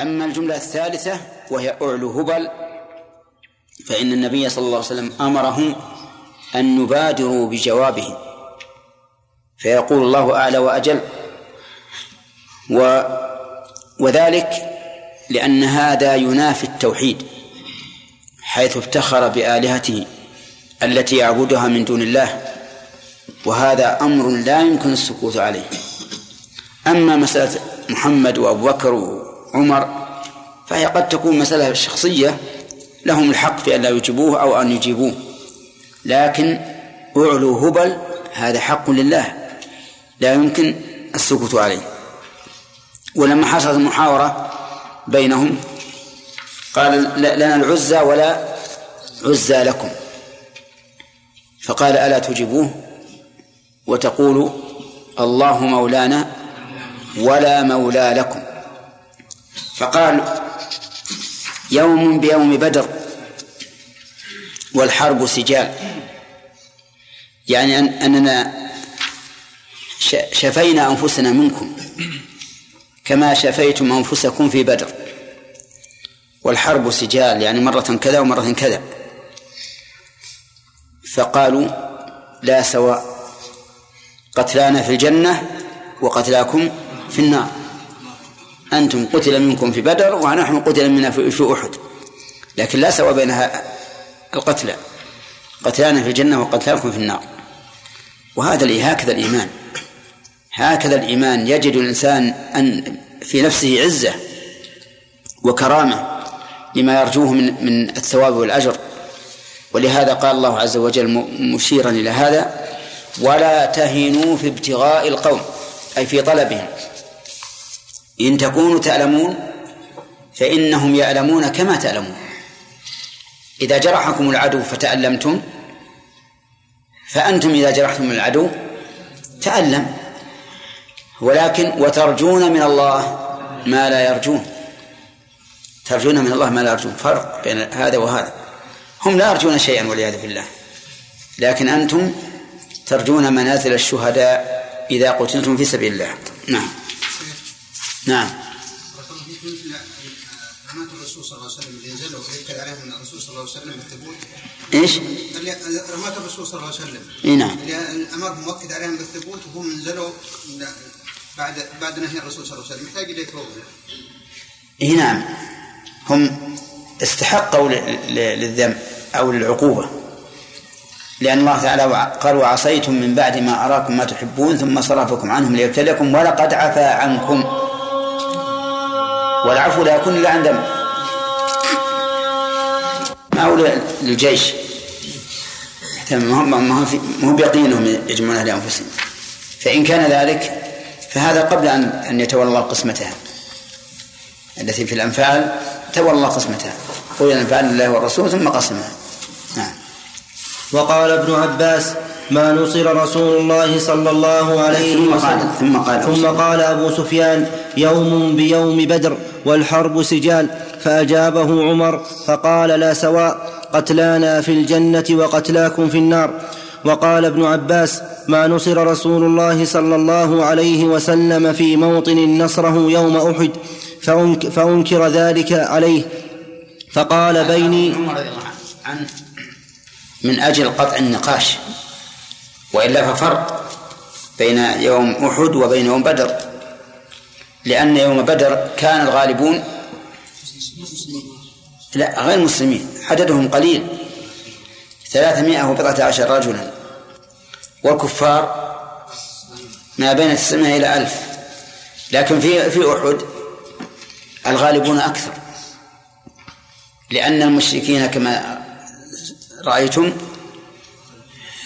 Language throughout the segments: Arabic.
أما الجملة الثالثة وهي أعلو هبل فإن النبي صلى الله عليه وسلم أمرهم أن يبادروا بجوابه فيقول الله أعلى وأجل. و وذلك لأن هذا ينافي التوحيد حيث افتخر بآلهته التي يعبدها من دون الله وهذا أمر لا يمكن السكوت عليه. أما مسألة محمد وأبو بكر وعمر فهي قد تكون مسألة شخصية لهم الحق في أن لا يجيبوه أو أن يجيبوه. لكن أعلو هبل هذا حق لله. لا يمكن السكوت عليه. ولما حصلت المحاورة بينهم قال لنا العزى ولا عزى لكم. فقال ألا تجيبوه؟ وتقول الله مولانا ولا مولى لكم. فقال يوم بيوم بدر والحرب سجال. يعني أن أننا شفينا أنفسنا منكم كما شفيتم أنفسكم في بدر. والحرب سجال يعني مرة كذا ومرة كذا. فقالوا لا سواء قتلانا في الجنة وقتلاكم في النار. أنتم قتل منكم في بدر ونحن قتل منا في أحد. لكن لا سواء بين القتلى قتلانا في الجنة وقتلاكم في النار. وهذا هكذا الإيمان. هكذا الإيمان يجد الإنسان أن في نفسه عزة وكرامة لما يرجوه من من الثواب والأجر. ولهذا قال الله عز وجل مشيرا إلى هذا ولا تهنوا في ابتغاء القوم. أي في طلبهم. إن تكونوا تعلمون فإنهم يعلمون كما تعلمون. إذا جرحكم العدو فتألمتم فأنتم إذا جرحتم العدو تألم. ولكن وترجون من الله ما لا يرجون. ترجون من الله ما لا يرجون. فرق بين هذا وهذا. هم لا يرجون شيئا والعياذ بالله. لكن أنتم ترجون منازل الشهداء إذا قتلتم في سبيل الله. نعم. نعم. رماة الرسول صلى الله عليه وسلم اللي نزلوا يذكر عليهم ان الرسول صلى الله عليه وسلم بالثبوت إيش؟ رماة الرسول صلى الله عليه وسلم إي نعم. اللي امرهم مؤكد عليهم بالثبوت وهم نزلوا بعد بعد نهي الرسول صلى الله عليه وسلم يحتاج إلى توبه إي نعم. هم استحقوا للذنب أو للعقوبة. لأن الله تعالى قال وعصيتم من بعد ما أراكم ما تحبون ثم صرفكم عنهم ليبتليكم ولقد عفا عنكم. والعفو لا يكون إلا عن ذنب. ما هو للجيش؟ ما هو بيقينهم يجمعونها لأنفسهم فإن كان ذلك فهذا قبل أن أن يتولى الله قسمتها. التي في الأنفال تولى الله قسمتها. قل الأنفال لله والرسول ثم قسمها. نعم. وقال ابن عباس ما نصر رسول الله صلى الله عليه ثم وسلم. قال ثم قال ثم قال أبو سفيان يوم بيوم بدر. والحرب سجال فأجابه عمر فقال لا سواء قتلانا في الجنة وقتلاكم في النار. وقال ابن عباس ما نصر رسول الله صلى الله عليه وسلم في موطن نصره يوم أحد فأنك فأنكر ذلك عليه. فقال بيني من أجل قطع النقاش وإلا ففرق بين يوم أحد وبين يوم بدر. لأن يوم بدر كان الغالبون لا غير مسلمين عددهم قليل. ثلاثمائة وبضعة عشر رجلا. والكفار ما بين تسعمائة إلى ألف. لكن في في أحد الغالبون أكثر. لأن المشركين كما رأيتم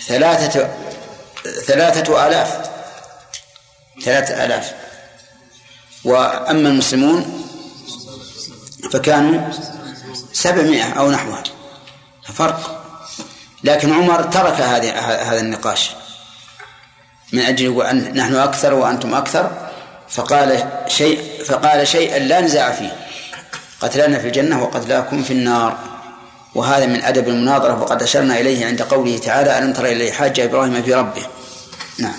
ثلاثة ثلاثة آلاف. ثلاثة آلاف. وأما المسلمون فكانوا سبعمائة أو نحوها ففرق. لكن عمر ترك هذه هذا النقاش. من أجل أن نحن أكثر وأنتم أكثر فقال شيء فقال شيئا لا نزاع فيه. قتلنا في الجنة وقتلاكم في النار. وهذا من أدب المناظرة وقد أشرنا إليه عند قوله تعالى ألم تر إليه حاج إبراهيم في ربه؟ نعم.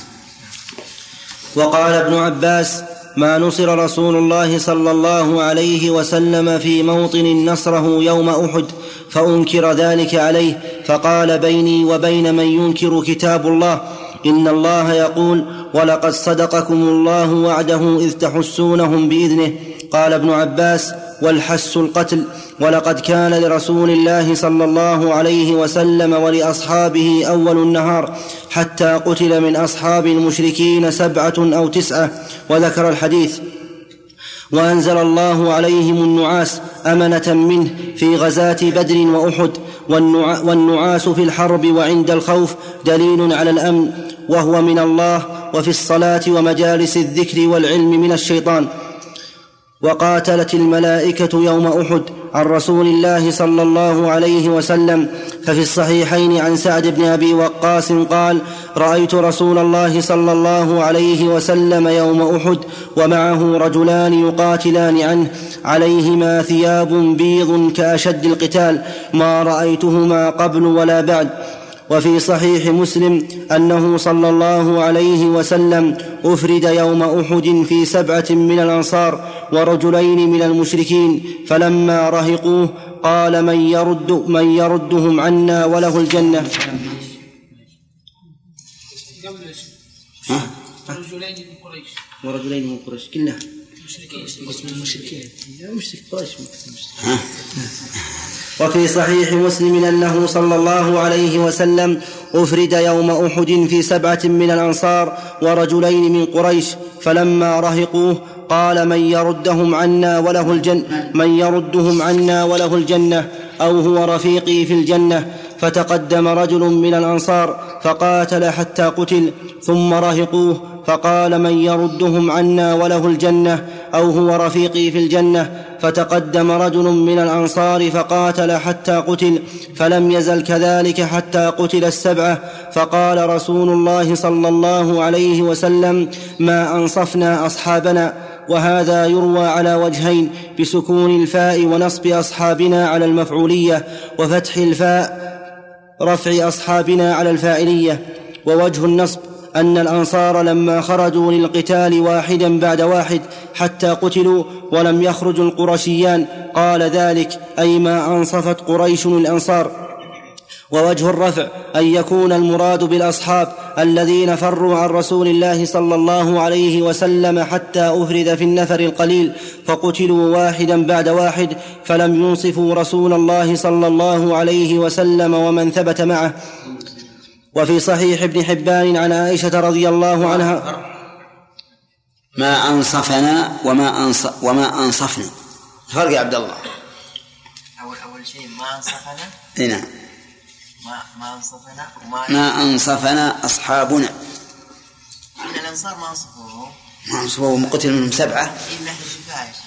وقال ابن عباس ما نصر رسول الله صلى الله عليه وسلم في موطن نصره يوم أحد فأنكر ذلك عليه فقال بيني وبين من ينكر كتاب الله إن الله يقول ولقد صدقكم الله وعده إذ تحسونهم بإذنه قال ابن عباس والحس القتل ولقد كان لرسول الله صلى الله عليه وسلم ولأصحابه أول النهار حتى قتل من أصحاب المشركين سبعة أو تسعة وذكر الحديث وأنزل الله عليهم النعاس أمنة منه في غزاة بدر وأحد والنعاس في الحرب وعند الخوف دليل على الأمن وهو من الله وفي الصلاة ومجالس الذكر والعلم من الشيطان. وقاتلت الملائكة يوم أحد عن رسول الله صلى الله عليه وسلم ففي الصحيحين عن سعد بن أبي وقاص قال رأيت رسول الله صلى الله عليه وسلم يوم أحد ومعه رجلان يقاتلان عنه عليهما ثياب بيض كأشد القتال ما رأيتهما قبل ولا بعد. وفي صحيح مسلم أنه صلى الله عليه وسلم أفرد يوم أحد في سبعة من الأنصار ورجلين من المشركين فلما رهقوه قال من يرد من يردهم عنا وله الجنة. رجلين من قريش. ورجلين من قريش كلها. مشركين. مشركين مشرك قريش وفي صحيح مسلم أنه صلى الله عليه وسلم أفرد يوم أحد في سبعة من الأنصار ورجلين من قريش فلما رهقوه قال من يردهم عنا وله الجنة من يردهم عنا وله الجنة أو هو رفيقي في الجنة. فتقدم رجل من الأنصار فقاتل حتى قتل ثم رهقوه فقال من يردهم عنا وله الجنة أو هو رفيقي في الجنة. فتقدم رجل من الأنصار فقاتل حتى قتل فلم يزل كذلك حتى قتل السبعة. فقال رسول الله صلى الله عليه وسلم ما أنصفنا أصحابنا وهذا يروى على وجهين بسكون الفاء ونصب أصحابنا على المفعولية وفتح الفاء رفع أصحابنا على الفاعلية ووجه النصب أن الأنصار لما خرجوا للقتال واحدا بعد واحد حتى قتلوا ولم يخرج القرشيان. قال ذلك أي ما أنصفت قريش الأنصار. ووجه الرفع أن يكون المراد بالأصحاب الذين فروا عن رسول الله صلى الله عليه وسلم حتى أفرد في النفر القليل فقتلوا واحدا بعد واحد فلم ينصفوا رسول الله صلى الله عليه وسلم ومن ثبت معه. وفي صحيح ابن حبان عن عائشة رضي الله عنها ما أنصفنا وما أنص وما أنصفنا. فرق يا عبد الله. اول أول شيء ما أنصفنا؟ اي نعم. ما ما أنصفنا وما ما أنصفنا أصحابنا. إن الأنصار ما أنصفوه. ما انصفوا قتل منهم سبعة. إلا أهل الشفاعه يا شيخ.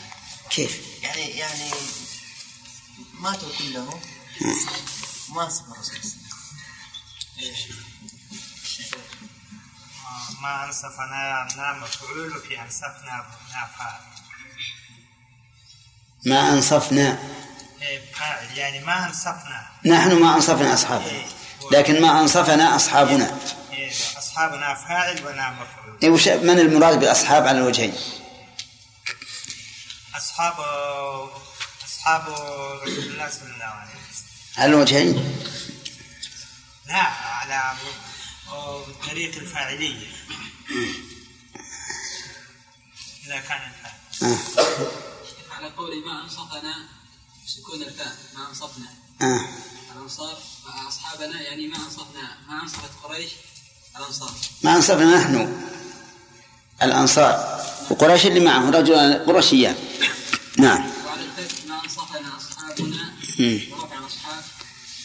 كيف؟ يعني يعني ماتوا كلهم. ما أنصف الرسول. ما أنصفنا أبناء مفعول وفي أنصفنا أبناء فاعل ما أنصفنا. فاعل يعني ما أنصفنا. نحن ما أنصفنا أصحابنا. لكن ما أنصفنا أصحابنا. إيه، أصحابنا فاعل ونا مفعول؟ إيه وش من المراد بالأصحاب على الوجهين؟ أصحاب أصحاب رسول الله صلى الله عليه وسلم. على الوجهين؟ لا على طريق الفاعلية. إذا كان الفاعل. آه. على قول ما أنصفنا سكون الفاء ما أنصفنا. آه. الانصار أصحابنا يعني ما أنصفنا. ما أنصفت قريش؟ الانصار ما أنصفنا نحن. الأنصار. وقريش اللي معه رجل قرشيان نعم. وعلى الفتح ما أنصفنا أصحابنا. ورفع الاصحاب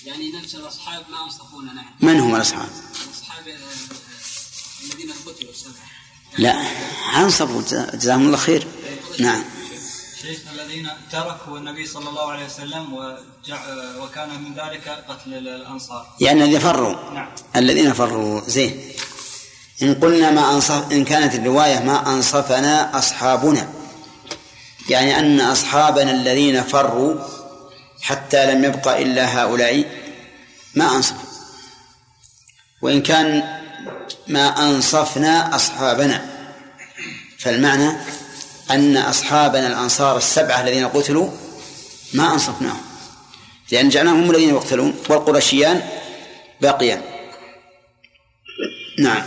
يعني نفس الأصحاب ما أنصفونا نحن. من هم الأصحاب؟ الاصحاب آه، الذين قتلوا السبعه لا. أنصفوا جزاهم الله خير. نعم. شيخ الذين تركوا النبي صلى الله عليه وسلم وجع وكان من ذلك قتل الأنصار. يعني الذين فروا. نعم. الذين فروا. زين. إن قلنا ما أنصف إن كانت الرواية ما أنصفنا أصحابنا. يعني أن أصحابنا الذين فروا حتى لم يبق إلا هؤلاء ما أنصفوا. وإن كان ما أنصفنا أصحابنا. فالمعنى أن أصحابنا الأنصار السبعة الذين قتلوا ما أنصفناهم لأن جعلناهم هم الذين يقتلون والقرشيان باقيان. نعم.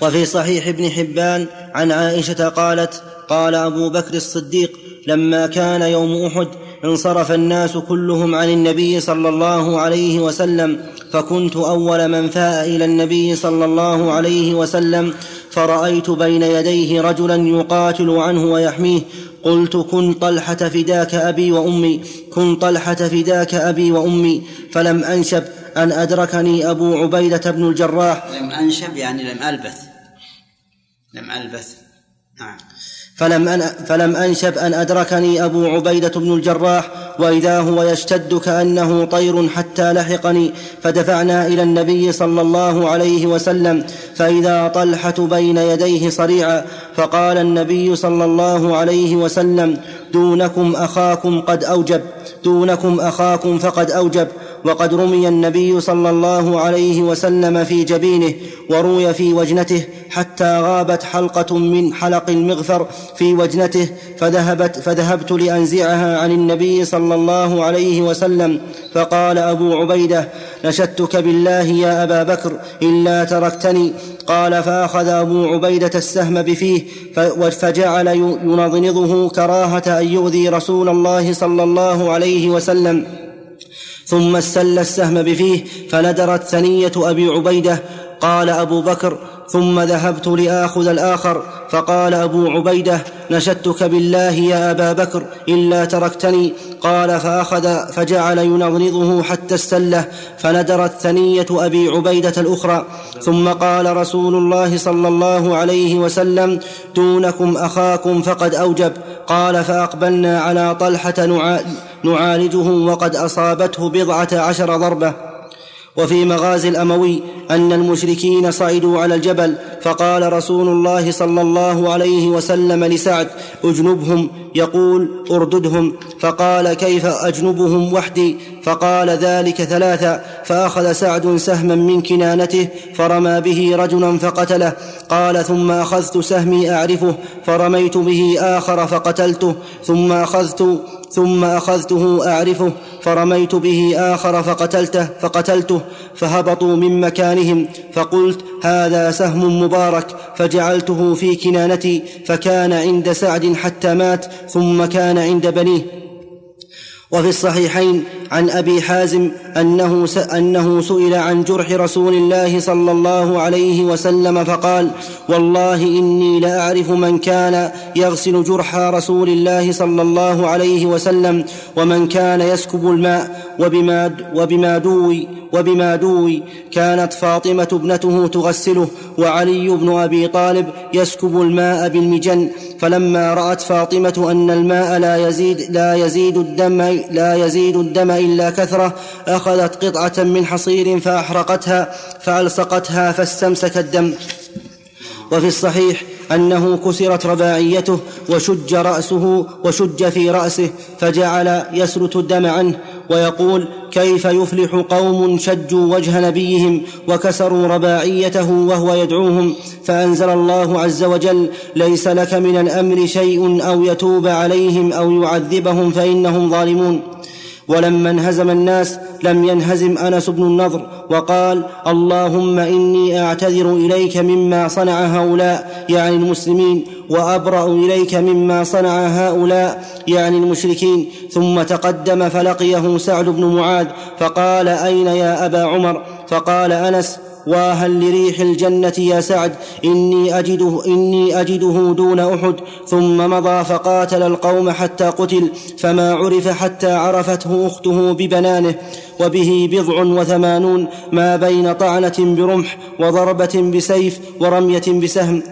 وفي صحيح ابن حبان عن عائشة قالت قال أبو بكر الصديق لما كان يوم أحد انصرف الناس كلهم عن النبي صلى الله عليه وسلم فكنت أول من فاء إلى النبي صلى الله عليه وسلم فرأيت بين يديه رجلا يقاتل عنه ويحميه. قلت كن طلحة فداك أبي وأمي كن طلحة فداك أبي وأمي. فلم أنشب أن أدركني أبو عبيدة بن الجراح. لم أنشب يعني لم ألبث. لم ألبث. نعم. فلم, أن فلم أنشب أن أدركني أبو عبيدة بن الجراح وإذا هو يشتد كأنه طير حتى لحقني فدفعنا إلى النبي صلى الله عليه وسلم فإذا طلحة بين يديه صريعا فقال النبي صلى الله عليه وسلم دونكم أخاكم قد أوجب دونكم أخاكم فقد أوجب وقد رمي النبي صلى الله عليه وسلم في جبينه وروي في وجنته حتى غابت حلقة من حلق المغفر في وجنته فذهبت فذهبت لأنزعها عن النبي صلى الله عليه وسلم فقال أبو عبيدة نشدتك بالله يا أبا بكر إلا تركتني. قال فأخذ أبو عبيدة السهم بفيه فجعل ينضنضه كراهة أن يؤذي رسول الله صلى الله عليه وسلم. ثم استل السهم بفيه فندرت ثنية أبي عبيدة قال أبو بكر ثم ذهبت لآخذ الآخر فقال أبو عبيدة نشدتك بالله يا أبا بكر إلا تركتني. قال فأخذ فجعل ينضنضه حتى استله فندرت ثنيه أبي عبيدة الأخرى. ثم قال رسول الله صلى الله عليه وسلم دونكم أخاكم فقد أوجب. قال فأقبلنا على طلحة نعالجه وقد أصابته بضعة عشر ضربة. وفي مغازي الأموي أن المشركين صعدوا على الجبل فقال رسول الله صلى الله عليه وسلم لسعد أجنبهم. يقول أرددهم. فقال كيف أجنبهم وحدي؟ فقال ذلك ثلاثا فأخذ سعد سهما من كنانته فرمى به رجلا فقتله. قال ثم أخذت سهمي أعرفه فرميت به آخر فقتلته ثم اخذت ثم أخذته أعرفه. فرميت به آخر فقتلته فقتلته فهبطوا من مكانهم فقلت هذا سهم مبارك فجعلته في كنانتي فكان عند سعد حتى مات ثم كان عند بنيه. وفي الصحيحين عن أبي حازم أنه أنه سئل عن جرح رسول الله صلى الله عليه وسلم فقال والله إني لأعرف من كان يغسل جرح رسول الله صلى الله عليه وسلم ومن كان يسكب الماء وبما, وبما دوي وبما دوي كانت فاطمة ابنته تغسله وعلي بن أبي طالب يسكب الماء بالمجن فلما رأت فاطمة أن الماء لا يزيد لا يزيد الدم لا يزيد الدم إلا كثرة أخذت قطعة من حصير فأحرقتها فألصقتها فاستمسك الدم. وفي الصحيح أنه كسرت رباعيته وشج رأسه وشج في رأسه فجعل يسلت الدم عنه ويقول كيف يفلح قوم شجوا وجه نبيهم وكسروا رباعيته وهو يدعوهم فأنزل الله عز وجل ليس لك من الأمر شيء أو يتوب عليهم أو يعذبهم فإنهم ظالمون ولما انهزم الناس لم ينهزم أنس بن النضر وقال اللهم إني أعتذر إليك مما صنع هؤلاء يعني المسلمين وأبرأ إليك مما صنع هؤلاء يعني المشركين. ثم تقدم فلقيه سعد بن معاذ فقال أين يا أبا عمر؟ فقال أنس واها لريح الجنة يا سعد؟ إني أجده, إني أجده دون أحد. ثم مضى فقاتل القوم حتى قتل فما عرف حتى عرفته أخته ببنانه وبه بضع وثمانون ما بين طعنة برمح وضربة بسيف ورمية بسهم.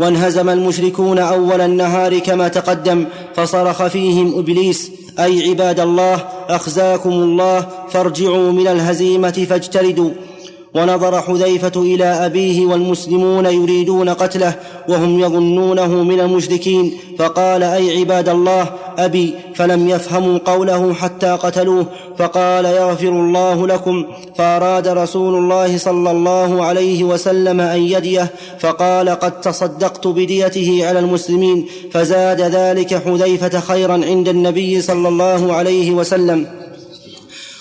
وانهزم المشركون أول النهار كما تقدم فصرخ فيهم إبليس أي عباد الله أخزاكم الله فارجعوا من الهزيمة فاجتردوا. ونظر حذيفة إلى أبيه والمسلمون يريدون قتله وهم يظنونه من المشركين فقال أي عباد الله أبي فلم يفهموا قوله حتى قتلوه فقال يغفر الله لكم. فأراد رسول الله صلى الله عليه وسلم أن يديه فقال قد تصدقت بديته على المسلمين فزاد ذلك حذيفة خيرا عند النبي صلى الله عليه وسلم.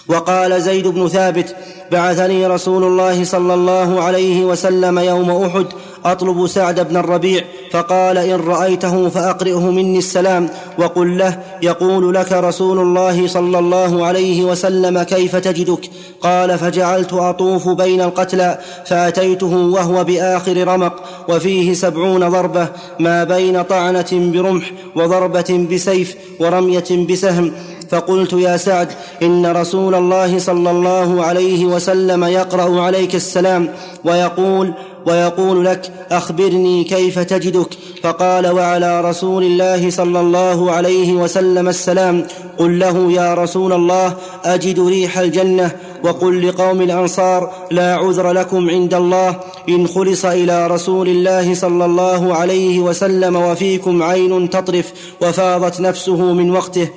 وقال زيد بن ثابت بعثني رسول الله صلى الله عليه وسلم يوم أحد أطلب سعد بن الربيع فقال إن رأيته فأقرئه مني السلام وقل له يقول لك رسول الله صلى الله عليه وسلم كيف تجدك؟ قال فجعلت أطوف بين القتلى فأتيته وهو بآخر رمق وفيه سبعون ضربة ما بين طعنة برمح وضربة بسيف ورمية بسهم فقلت يا سعد إن رسول الله صلى الله عليه وسلم يقرأ عليك السلام ويقول ويقول لك أخبرني كيف تجدك؟ فقال وعلى رسول الله صلى الله عليه وسلم السلام قل له يا رسول الله أجد ريح الجنة وقل لقوم الأنصار لا عذر لكم عند الله إن خلص إلى رسول الله صلى الله عليه وسلم وفيكم عين تطرف وفاضت نفسه من وقته.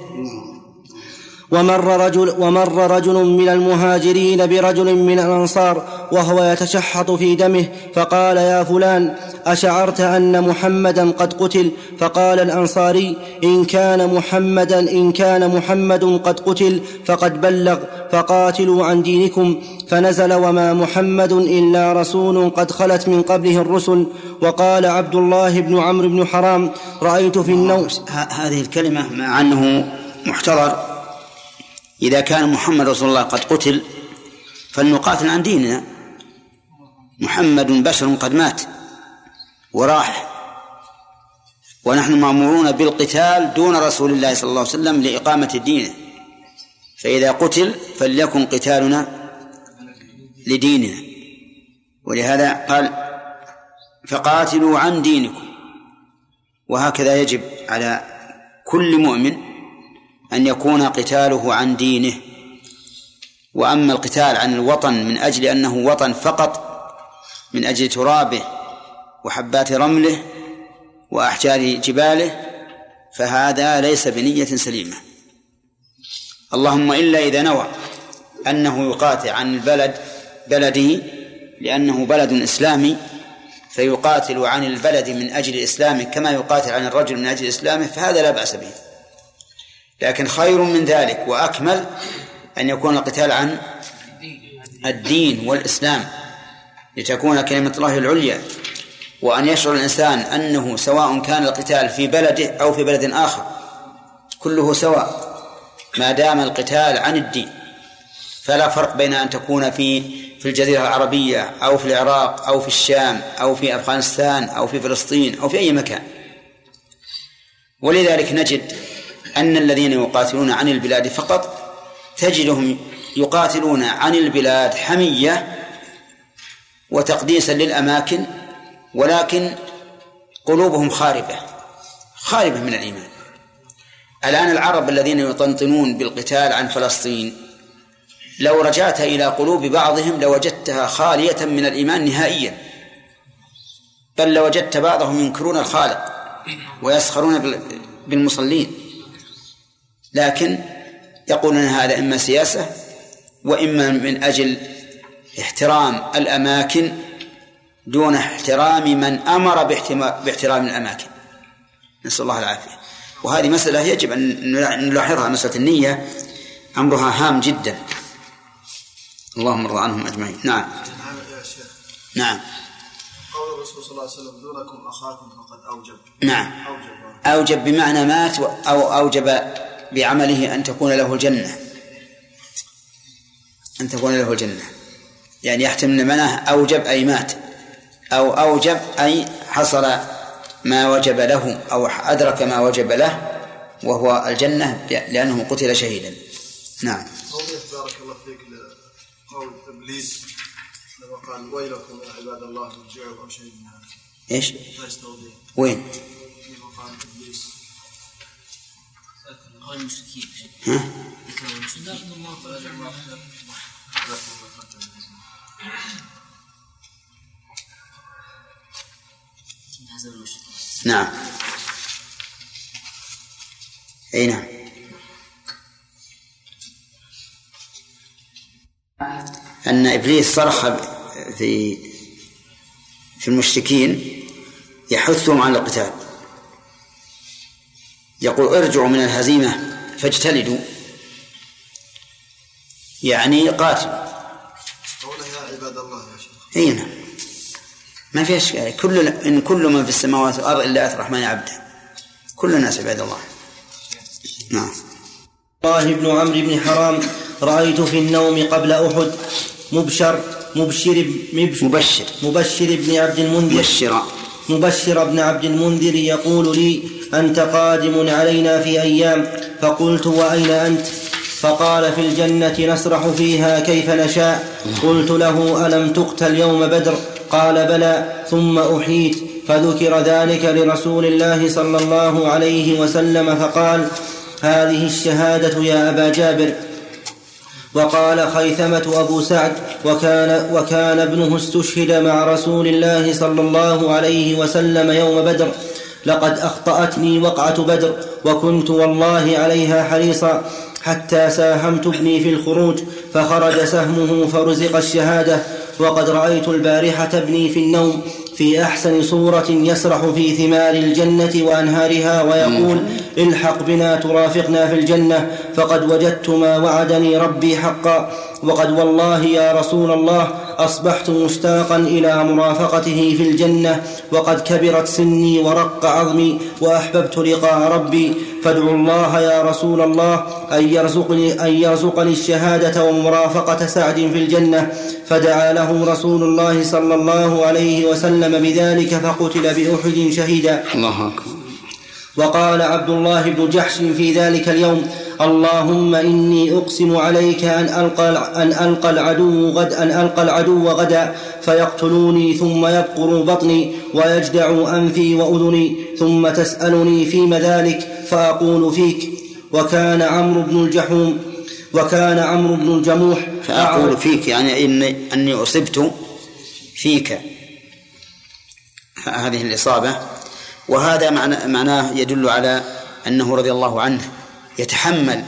ومر رجل ومر رجل من المهاجرين برجل من الأنصار وهو يتشحط في دمه فقال يا فلان أشعرت أن محمدا قد قتل؟ فقال الأنصاري إن كان محمدا إن كان محمد قد قتل فقد بلغ فقاتلوا عن دينكم فنزل وما محمد إلا رسول قد خلت من قبله الرسل. وقال عبد الله بن عمرو بن حرام رأيت في النوم هذه الكلمة مع أنه محتضر. إذا كان محمد رسول الله قد قتل فلنقاتل عن ديننا. محمد بشر قد مات وراح. ونحن مأمورون بالقتال دون رسول الله صلى الله عليه وسلم لإقامة دينه فإذا قتل فليكن قتالنا لديننا. ولهذا قال فقاتلوا عن دينكم. وهكذا يجب على كل مؤمن أن يكون قتاله عن دينه. وأما القتال عن الوطن من أجل أنه وطن فقط من أجل ترابه وحبات رمله وأحجار جباله فهذا ليس بنية سليمة. اللهم إلا إذا نوى أنه يقاتل عن البلد بلده لأنه بلد إسلامي فيقاتل عن البلد من أجل إسلامه كما يقاتل عن الرجل من أجل إسلامه فهذا لا بأس به. لكن خير من ذلك وأكمل أن يكون القتال عن الدين والإسلام لتكون كلمة الله العليا وأن يشعر الإنسان أنه سواء كان القتال في بلده أو في بلد آخر كله سواء ما دام القتال عن الدين. فلا فرق بين أن تكون في في الجزيرة العربية أو في العراق أو في الشام أو في أفغانستان أو في فلسطين أو في أي مكان. ولذلك نجد أن الذين يقاتلون عن البلاد فقط تجدهم يقاتلون عن البلاد حمية وتقديسا للأماكن ولكن قلوبهم خاربة خاربة من الإيمان. الآن العرب الذين يطنطنون بالقتال عن فلسطين لو رجعت إلى قلوب بعضهم لوجدتها خالية من الإيمان نهائيا. بل لوجدت بعضهم ينكرون الخالق ويسخرون بالمصلين. لكن يقولون هذا إما سياسة وإما من أجل احترام الأماكن دون احترام من أمر باحترام الأماكن. نسأل الله العافية. وهذه مسألة يجب أن نلاحظها مسألة النية أمرها هام جدا. اللهم ارضى عنهم أجمعين. نعم. نعم. قول الرسول صلى الله عليه وسلم دونكم أخاكم فقد أوجب. نعم. أوجب. أوجب بمعنى مات أو أوجب بعمله أن تكون له الجنة. أن تكون له الجنة. يعني يحتمل منه أوجب أي مات أو أوجب أي حصل ما وجب له أو أدرك ما وجب له وهو الجنة لأنه قتل شهيدا. نعم. بارك الله فيك لقول إبليس لما قال ويلكم يا عباد الله ارجعوا أو شيء من هذا إيش؟ وين؟ نعم. أي نعم. أن إبليس صرخ في في المشركين يحثهم على القتال. يقول ارجعوا من الهزيمة فاجتلدوا. يعني قاتلوا. قوله يا عباد الله يا شيخ. إي نعم. ما في إشكال. كل إن كل من في السماوات والأرض إلا أتى الرحمن عبدا. كل الناس عباد الله. نعم. الله بن عمرو بن حرام رأيت في النوم قبل أحد مبشر مبشر مبشر, مبشر. مبشر بن عبد المنذر. مبشرا. مبشر بن عبد المنذر يقول لي أنت قادم علينا في أيام. فقلت وأين أنت؟ فقال في الجنة نسرح فيها كيف نشاء. قلت له ألم تقتل يوم بدر؟ قال بلى. ثم أحييت. فذكر ذلك لرسول الله صلى الله عليه وسلم فقال هذه الشهادة يا أبا جابر. وقال خيثمة أبو سعد وكان, وكان ابنه استشهد مع رسول الله صلى الله عليه وسلم يوم بدر. لقد أخطأتني وقعة بدر وكنت والله عليها حريصا حتى ساهمت ابني في الخروج فخرج سهمه فرزق الشهادة وقد رأيت البارحة ابني في النوم في أحسن صورة يسرح في ثمار الجنة وأنهارها ويقول الحق بنا ترافقنا في الجنة فقد وجدت ما وعدني ربي حقا. وقد والله يا رسول الله أصبحت مشتاقا إلى مرافقته في الجنة وقد كبرت سني ورق عظمي وأحببت لقاء ربي. فادعوا الله يا رسول الله أن يرزقني, أن يرزقني الشهادة ومرافقة سعد في الجنة. فدعا له رسول الله صلى الله عليه وسلم بذلك فقتل بأحد شهيدا. الله أكبر. وقال عبد الله بن جحش في ذلك اليوم اللهم إني أقسم عليك أن ألقى, أن ألقى العدو غد أن ألقى العدو غدا فيقتلوني ثم يبقر بطني ويجدع أنفي وأذني ثم تسألني فيم ذلك فأقول فيك وكان عمرو بن الجحوم وكان عمرو بن الجموح فأقول فيك يعني إني أني أصبت فيك. هذه الإصابة. وهذا معناه يدل على أنه رضي الله عنه. يتحمل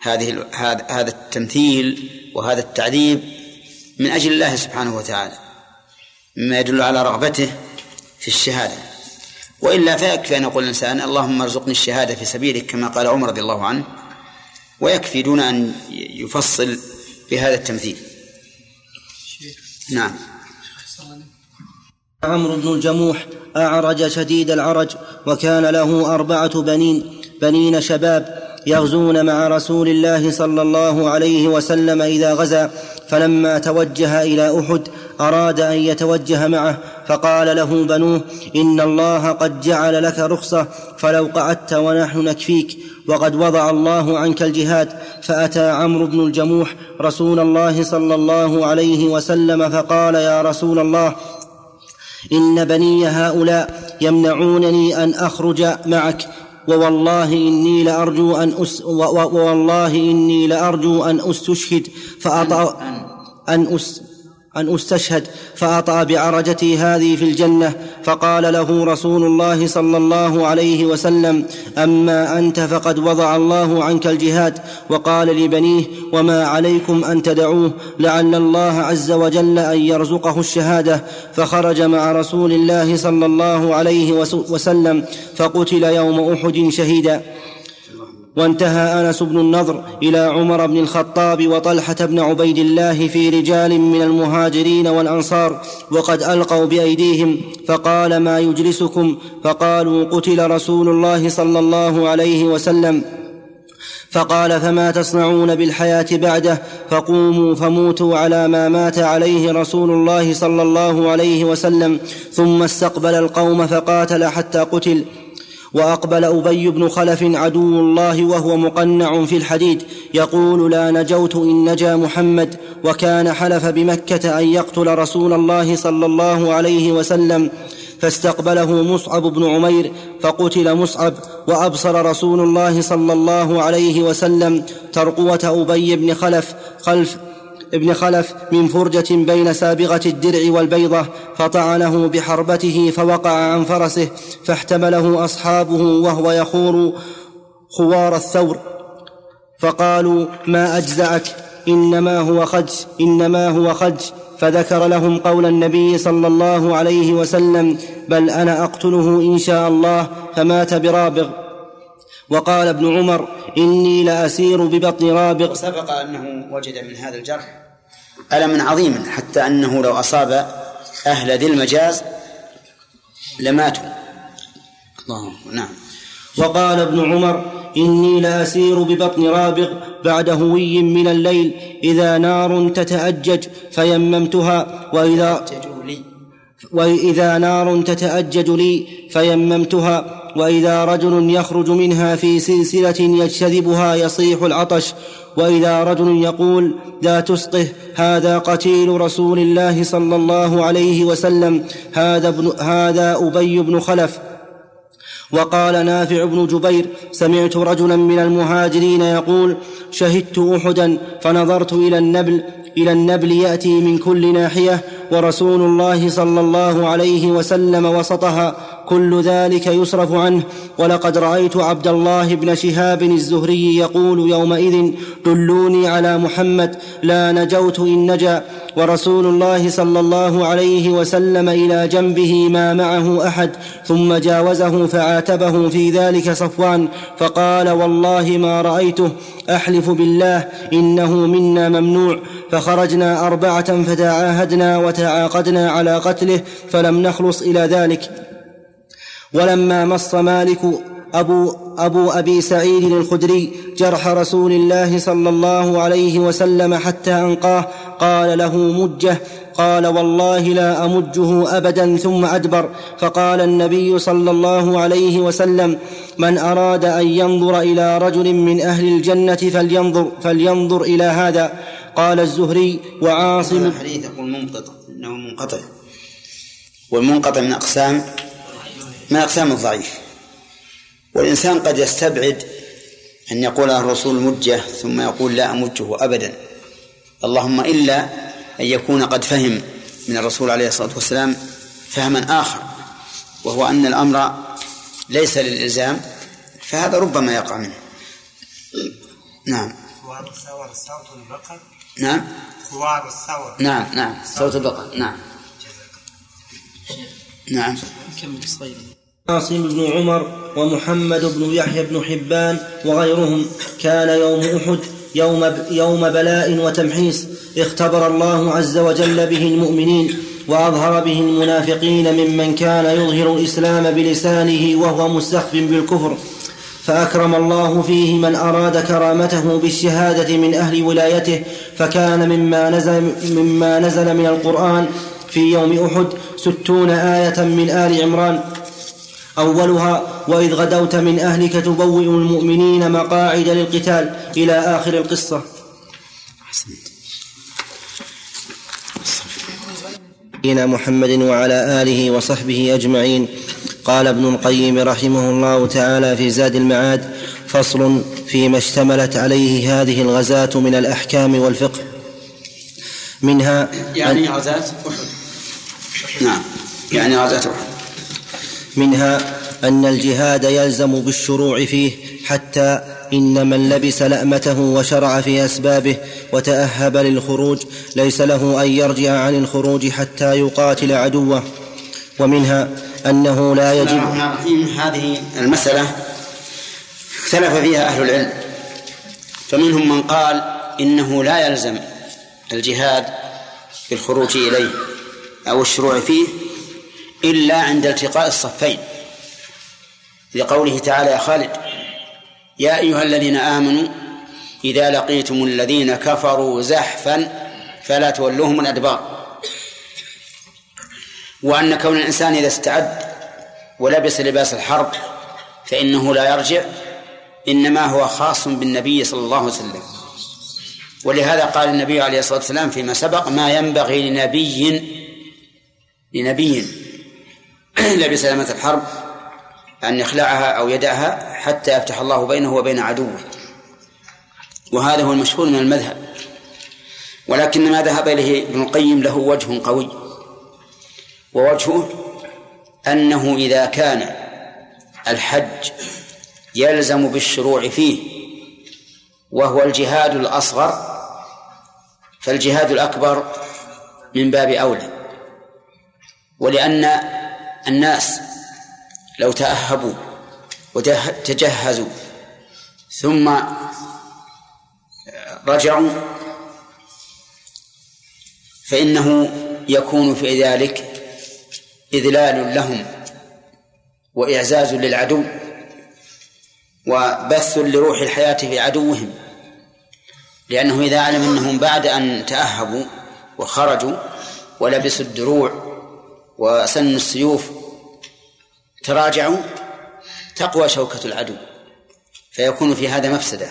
هذه هذا التمثيل وهذا التعذيب من أجل الله سبحانه وتعالى مما يدل على رغبته في الشهادة. وإلا فيكفي أن يقول الإنسان اللهم ارزقني الشهادة في سبيلك كما قال عمر رضي الله عنه ويكفي دون أن يفصل بهذا التمثيل. نعم. عمرو بن الجموح أعرج شديد العرج وكان له أربعة بنين. بنين شباب يغزون مع رسول الله صلى الله عليه وسلم إذا غزا فلما توجه إلى أحد أراد أن يتوجه معه فقال له بنوه إن الله قد جعل لك رخصة فلو قعدت ونحن نكفيك وقد وضع الله عنك الجهاد فأتى عمرو بن الجموح رسول الله صلى الله عليه وسلم فقال يا رسول الله إن بني هؤلاء يمنعونني أن أخرج معك ووالله إني لأرجو أن أس ووالله إني لأرجو أن أستشهد فأطأ أن أس أن أستشهد فأطأ بعرجتي هذه في الجنة فقال له رسول الله صلى الله عليه وسلم أما أنت فقد وضع الله عنك الجهاد وقال لبنيه وما عليكم أن تدعوه لعل الله عز وجل أن يرزقه الشهادة. فخرج مع رسول الله صلى الله عليه وسلم فقتل يوم أحد شهيدا. وانتهى أنس بن النضر إلى عمر بن الخطاب وطلحة بن عبيد الله في رجال من المهاجرين والأنصار وقد ألقوا بأيديهم فقال ما يجلسكم؟ فقالوا قتل رسول الله صلى الله عليه وسلم. فقال فما تصنعون بالحياة بعده؟ فقوموا فموتوا على ما مات عليه رسول الله صلى الله عليه وسلم ثم استقبل القوم فقاتل حتى قتل. وأقبل أبي بن خلف عدو الله وهو مقنع في الحديد يقول لا نجوت إن نجا محمد وكان حلف بمكة أن يقتل رسول الله صلى الله عليه وسلم فاستقبله مصعب بن عمير فقتل مصعب وأبصر رسول الله صلى الله عليه وسلم ترقوة أبي بن خلف خلف ابن خلف من فرجة بين سابغة الدرع والبيضة فطعنه بحربته فوقع عن فرسه فاحتمله أصحابه وهو يخور خوار الثور. فقالوا ما أجزعك؟ إنما هو خج إنما هو خج فذكر لهم قول النبي صلى الله عليه وسلم بل أنا أقتله إن شاء الله فمات برابغ. وقال ابن عمر إني لأسير ببطن رابغ. سبق أنه وجد من هذا الجرح ألما عظيما حتى أنه لو أصاب أهل ذي المجاز لماتوا. الله نعم. وقال ابن عمر إني لأسير ببطن رابغ بعد هوي من الليل إذا نار تتأجج فيممتها وإذا وإذا نار تتأجج لي فيممتها وإذا رجل يخرج منها في سلسلة يجتذبها يصيح العطش وإذا رجل يقول لا تسقه هذا قتيل رسول الله صلى الله عليه وسلم هذا, ابن هذا أبي بن خلف. وقال نافع بن جبير سمعت رجلا من المهاجرين يقول شهدت أحدا فنظرت إلى النبل إلى النبل يأتي من كل ناحية ورسول الله صلى الله عليه وسلم وسطها. كل ذلك يصرف عنه. ولقد رأيت عبد الله بن شهاب الزهري يقول يومئذ دلوني على محمد لا نجوت إن نجا. ورسول الله صلى الله عليه وسلم إلى جنبه ما معه أحد ثم جاوزه فعاتبه في ذلك صفوان فقال والله ما رأيته أحلف بالله إنه منا ممنوع. فخرجنا أربعة فتعاهدنا وتعاقدنا على قتله فلم نخلص إلى ذلك. ولما مص مالك أبو, أبو أبي سعيد الخدري جرح رسول الله صلى الله عليه وسلم حتى أنقاه قال له مجه قال والله لا أمجه أبدا ثم أدبر. فقال النبي صلى الله عليه وسلم من أراد أن ينظر إلى رجل من أهل الجنة فلينظر فلينظر إلى هذا. قال الزهري وعاصم الحديث يقول منقطع إنه منقطع. والمنقطع من أقسام من أقسام الضعيف. والإنسان قد يستبعد أن يقول الرسول مجه ثم يقول لا أمجه ابدا. اللهم إلا أن يكون قد فهم من الرسول عليه الصلاة والسلام فهما آخر وهو أن الأمر ليس للإلزام فهذا ربما يقع منه. نعم. صوت البقر. نعم. خوار الثور نعم نعم. صوت البقر نعم. نعم. كمل صغير عاصم بن عمر ومحمد بن يحيى بن حبان وغيرهم كان يوم أحد يوم, يوم بلاء وتمحيص اختبر الله عز وجل به المؤمنين وأظهر به المنافقين ممن كان يظهر الإسلام بلسانه وهو مستخف بالكفر. فأكرم الله فيه من أراد كرامته بالشهادة من أهل ولايته فكان مما نزل مما نزل من القرآن في يوم أحد ستون آية من آل عمران. أولها وإذ غدوت من أهلك تبوئ المؤمنين مقاعد للقتال إلى آخر القصة. نبينا محمد وعلى آله وصحبه أجمعين. قال ابن القيم رحمه الله تعالى في زاد المعاد فصل فيما اشتملت عليه هذه الغزاة من الأحكام والفقه. منها يعني غزاة نعم. يعني غزاة أحد. منها أن الجهاد يلزم بالشروع فيه حتى إن من لبس لأمته وشرع في أسبابه وتأهب للخروج ليس له أن يرجع عن الخروج حتى يقاتل عدوه. ومنها أنه لا يجب الرحمن هذه المسألة اختلف فيها أهل العلم. فمنهم من قال إنه لا يلزم الجهاد بالخروج إليه أو الشروع فيه إلا عند التقاء الصفين. لقوله تعالى يا خالد يا أيها الذين آمنوا إذا لقيتم الذين كفروا زحفا فلا تولوهم الأدبار. وأن كون الإنسان إذا استعد ولبس لباس الحرب فإنه لا يرجع إنما هو خاص بالنبي صلى الله عليه وسلم. ولهذا قال النبي عليه الصلاة والسلام فيما سبق ما ينبغي لنبي لنبي لبس لمة الحرب أن يخلعها أو يدعها حتى يفتح الله بينه وبين عدوه. وهذا هو المشهور من المذهب. ولكن ما ذهب إليه ابن القيم له وجه قوي ووجهه أنه إذا كان الحج يلزم بالشروع فيه وهو الجهاد الأصغر فالجهاد الأكبر من باب أولى. ولأن الناس لو تأهبوا وتجهزوا ثم رجعوا فإنه يكون في ذلك إذلال لهم وإعزاز للعدو وبث لروح الحياة في عدوهم لأنه إذا علم أنهم بعد أن تأهبوا وخرجوا ولبسوا الدروع وسنوا السيوف. تراجعوا. تقوى شوكة العدو. فيكون في هذا مفسدة.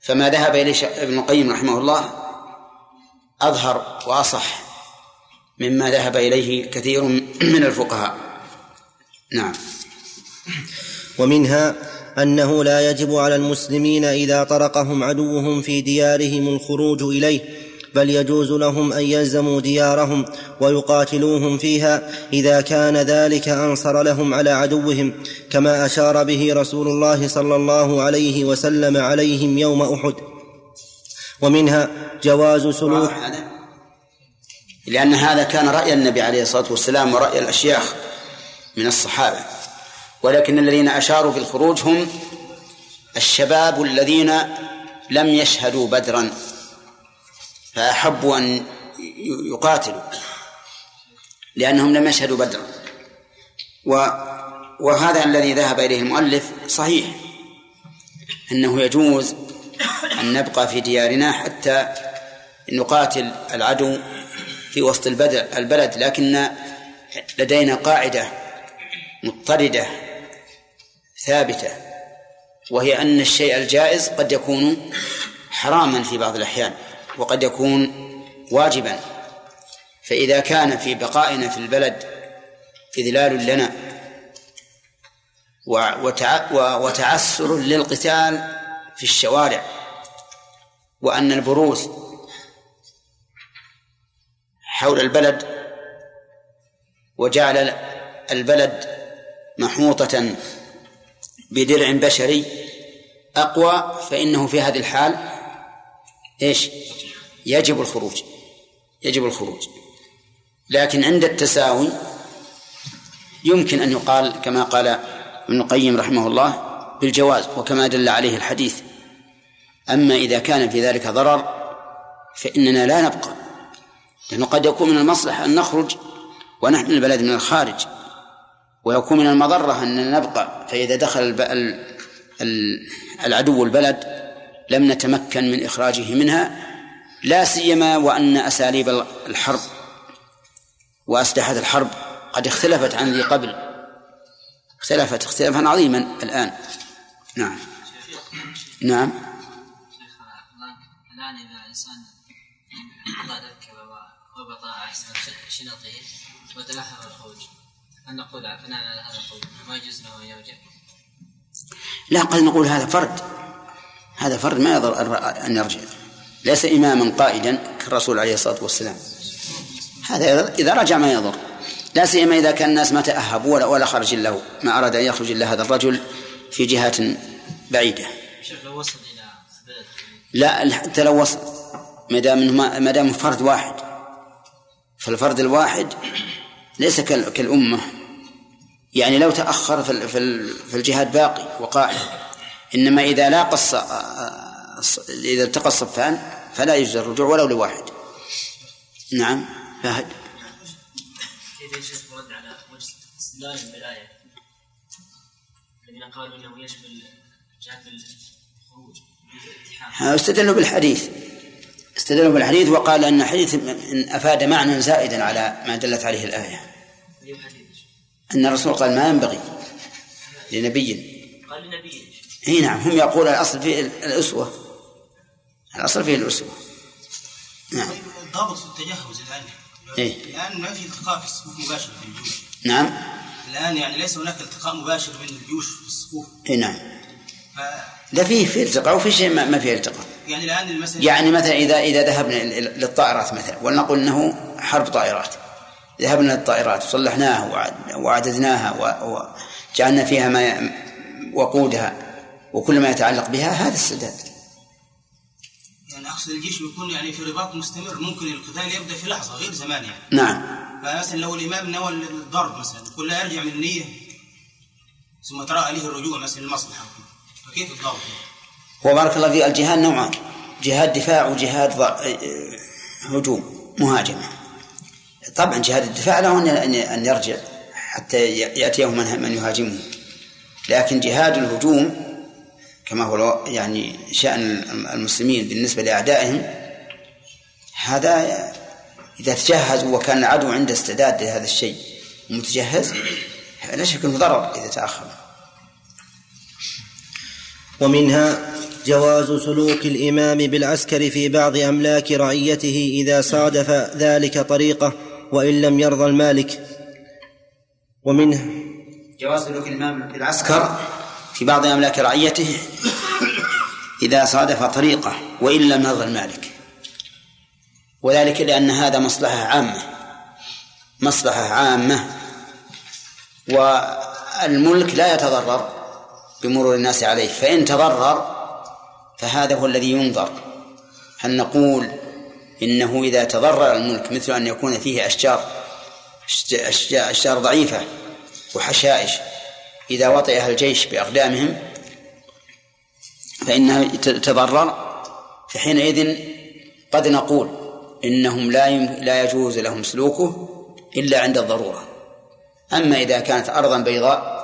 فما ذهب إليه ابن القيم رحمه الله أظهر وأصح مما ذهب إليه كثير من الفقهاء. نعم. ومنها أنه لا يجب على المسلمين إذا طرقهم عدوهم في ديارهم الخروج إليه بل يجوز لهم أن يلزموا ديارهم ويقاتلوهم فيها إذا كان ذلك أنصر لهم على عدوهم كما أشار به رسول الله صلى الله عليه وسلم عليهم يوم أحد. ومنها جواز سلوك لأن هذا كان رأي النبي عليه الصلاة والسلام ورأي الأشياخ من الصحابة. ولكن الذين أشاروا بالخروج هم الشباب الذين لم يشهدوا بدرا. فأحبوا أن يقاتلوا لأنهم لم يشهدوا بدرا. و وهذا الذي ذهب إليه المؤلف صحيح أنه يجوز أن نبقى في ديارنا حتى نقاتل العدو في وسط البلد لكن لدينا قاعدة مضطردة ثابتة وهي أن الشيء الجائز قد يكون حراما في بعض الأحيان. وقد يكون واجبا. فإذا كان في بقائنا في البلد إذلال لنا وتعسر للقتال في الشوارع وأن البروز حول البلد وجعل البلد محوطة بدرع بشري أقوى فإنه في هذه الحال إيش؟ يجب الخروج يجب الخروج. لكن عند التساوي يمكن أن يقال كما قال ابن القيم رحمه الله بالجواز وكما دل عليه الحديث. أما إذا كان في ذلك ضرر فإننا لا نبقى لأنه قد يكون من المصلحة أن نخرج ونحمل البلد من الخارج ويكون من المضرة أننا نبقى. فإذا دخل العدو البلد لم نتمكن من إخراجه منها لا سيما وأن أساليب الحرب وأسلحة الحرب قد اختلفت عن ذي قبل. اختلفت اختلافا عظيما الآن. نعم. نعم. الآن إذا الإنسان قضى ذكر وبطاء أحسن شنطه وتلهف الخروج هل نقول بناء على هذا القول ما يجوز له أن يرجع؟ لا قد نقول هذا فرد. هذا فرد ما يضر أن يرجع ليس إماما قائدا كالرسول عليه الصلاة والسلام. هذا إذا رجع ما يضر. لا سيما إذا كان الناس ما تأهبوا ولا, ولا خرج له ما أراد أن يخرج إلا هذا الرجل في جهات بعيدة. لو وصل إلى لا حتى لو وصل ما دام ما دام فرد واحد. فالفرد الواحد ليس كالأمة. يعني لو تأخر في الجهاد باقي وقائم. إنما إذا لاقى إذا التقى الصفان فلا يجوز الرجوع ولو لواحد. نعم. فهد. كيف يا شيخ رد على وجه استدلال بالآية الذين قالوا إنه الخروج استدلوا بالحديث. استدلوا بالحديث وقال أن الحديث إن أفاد معنى زائدا على ما دلت عليه الآية. أن الرسول قال ما ينبغي لنبي. قال لنبي إي نعم هم يقول الأصل فيه الأسوة. الاصل فيه الاسوه نعم. ضابط في التجهز الآن. إيه؟ الآن ما في التقاء في الصفوف مباشر في الجيوش. نعم. الآن يعني ليس هناك التقاء مباشر بين الجيوش في الصفوف اي نعم. ف... لا فيه في التقاء وفي شيء ما ما فيه التقاء. يعني الآن المسألة يعني مثلا إذا إذا ذهبنا للطائرات مثلا ولنقل إنه حرب طائرات. ذهبنا للطائرات وصلحناها وعددناها وجعلنا فيها ما وقودها وكل ما يتعلق بها هذا السداد. يعني اقصد الجيش بيكون يعني في رباط مستمر. ممكن القتال يبدأ في لحظة غير زمان يعني. نعم. فمثلا لو الإمام نوى الضرب مثلا يقول لا يرجع من النية ثم ترى عليه الرجوع مثلا للمصلحة. فكيف الضرب؟ هو بارك الله في الجهاد نوعان. جهاد دفاع وجهاد ض- هجوم مهاجمة. طبعا جهاد الدفاع له أن أن يرجع حتى ي- يأتيه من من يهاجمه لكن جهاد الهجوم كما هو يعني شأن المسلمين بالنسبة لأعدائهم هذا إذا تجهزوا وكان العدو عنده استعداد لهذا الشيء متجهز لا شك إنه ضرر إذا تأخر. ومنها جواز سلوك الإمام بالعسكر في بعض أملاك رعيته إذا صادف ذلك طريقة وإن لم يرضى المالك. ومنه جواز سلوك الإمام بالعسكر في بعض أملاك رعيته إذا صادف طريقه وإن لم يرضى المالك وذلك لأن هذا مصلحة عامة مصلحة عامة. والملك لا يتضرر بمرور الناس عليه فإن تضرر فهذا هو الذي ينظر. هل نقول إنه إذا تضرر الملك مثل أن يكون فيه أشجار- أشجار ضعيفة وحشائش إذا وطئها الجيش بأقدامهم فإنها تتضرر فحينئذ قد نقول إنهم لا لا يجوز لهم سلوكه إلا عند الضرورة. أما إذا كانت أرضا بيضاء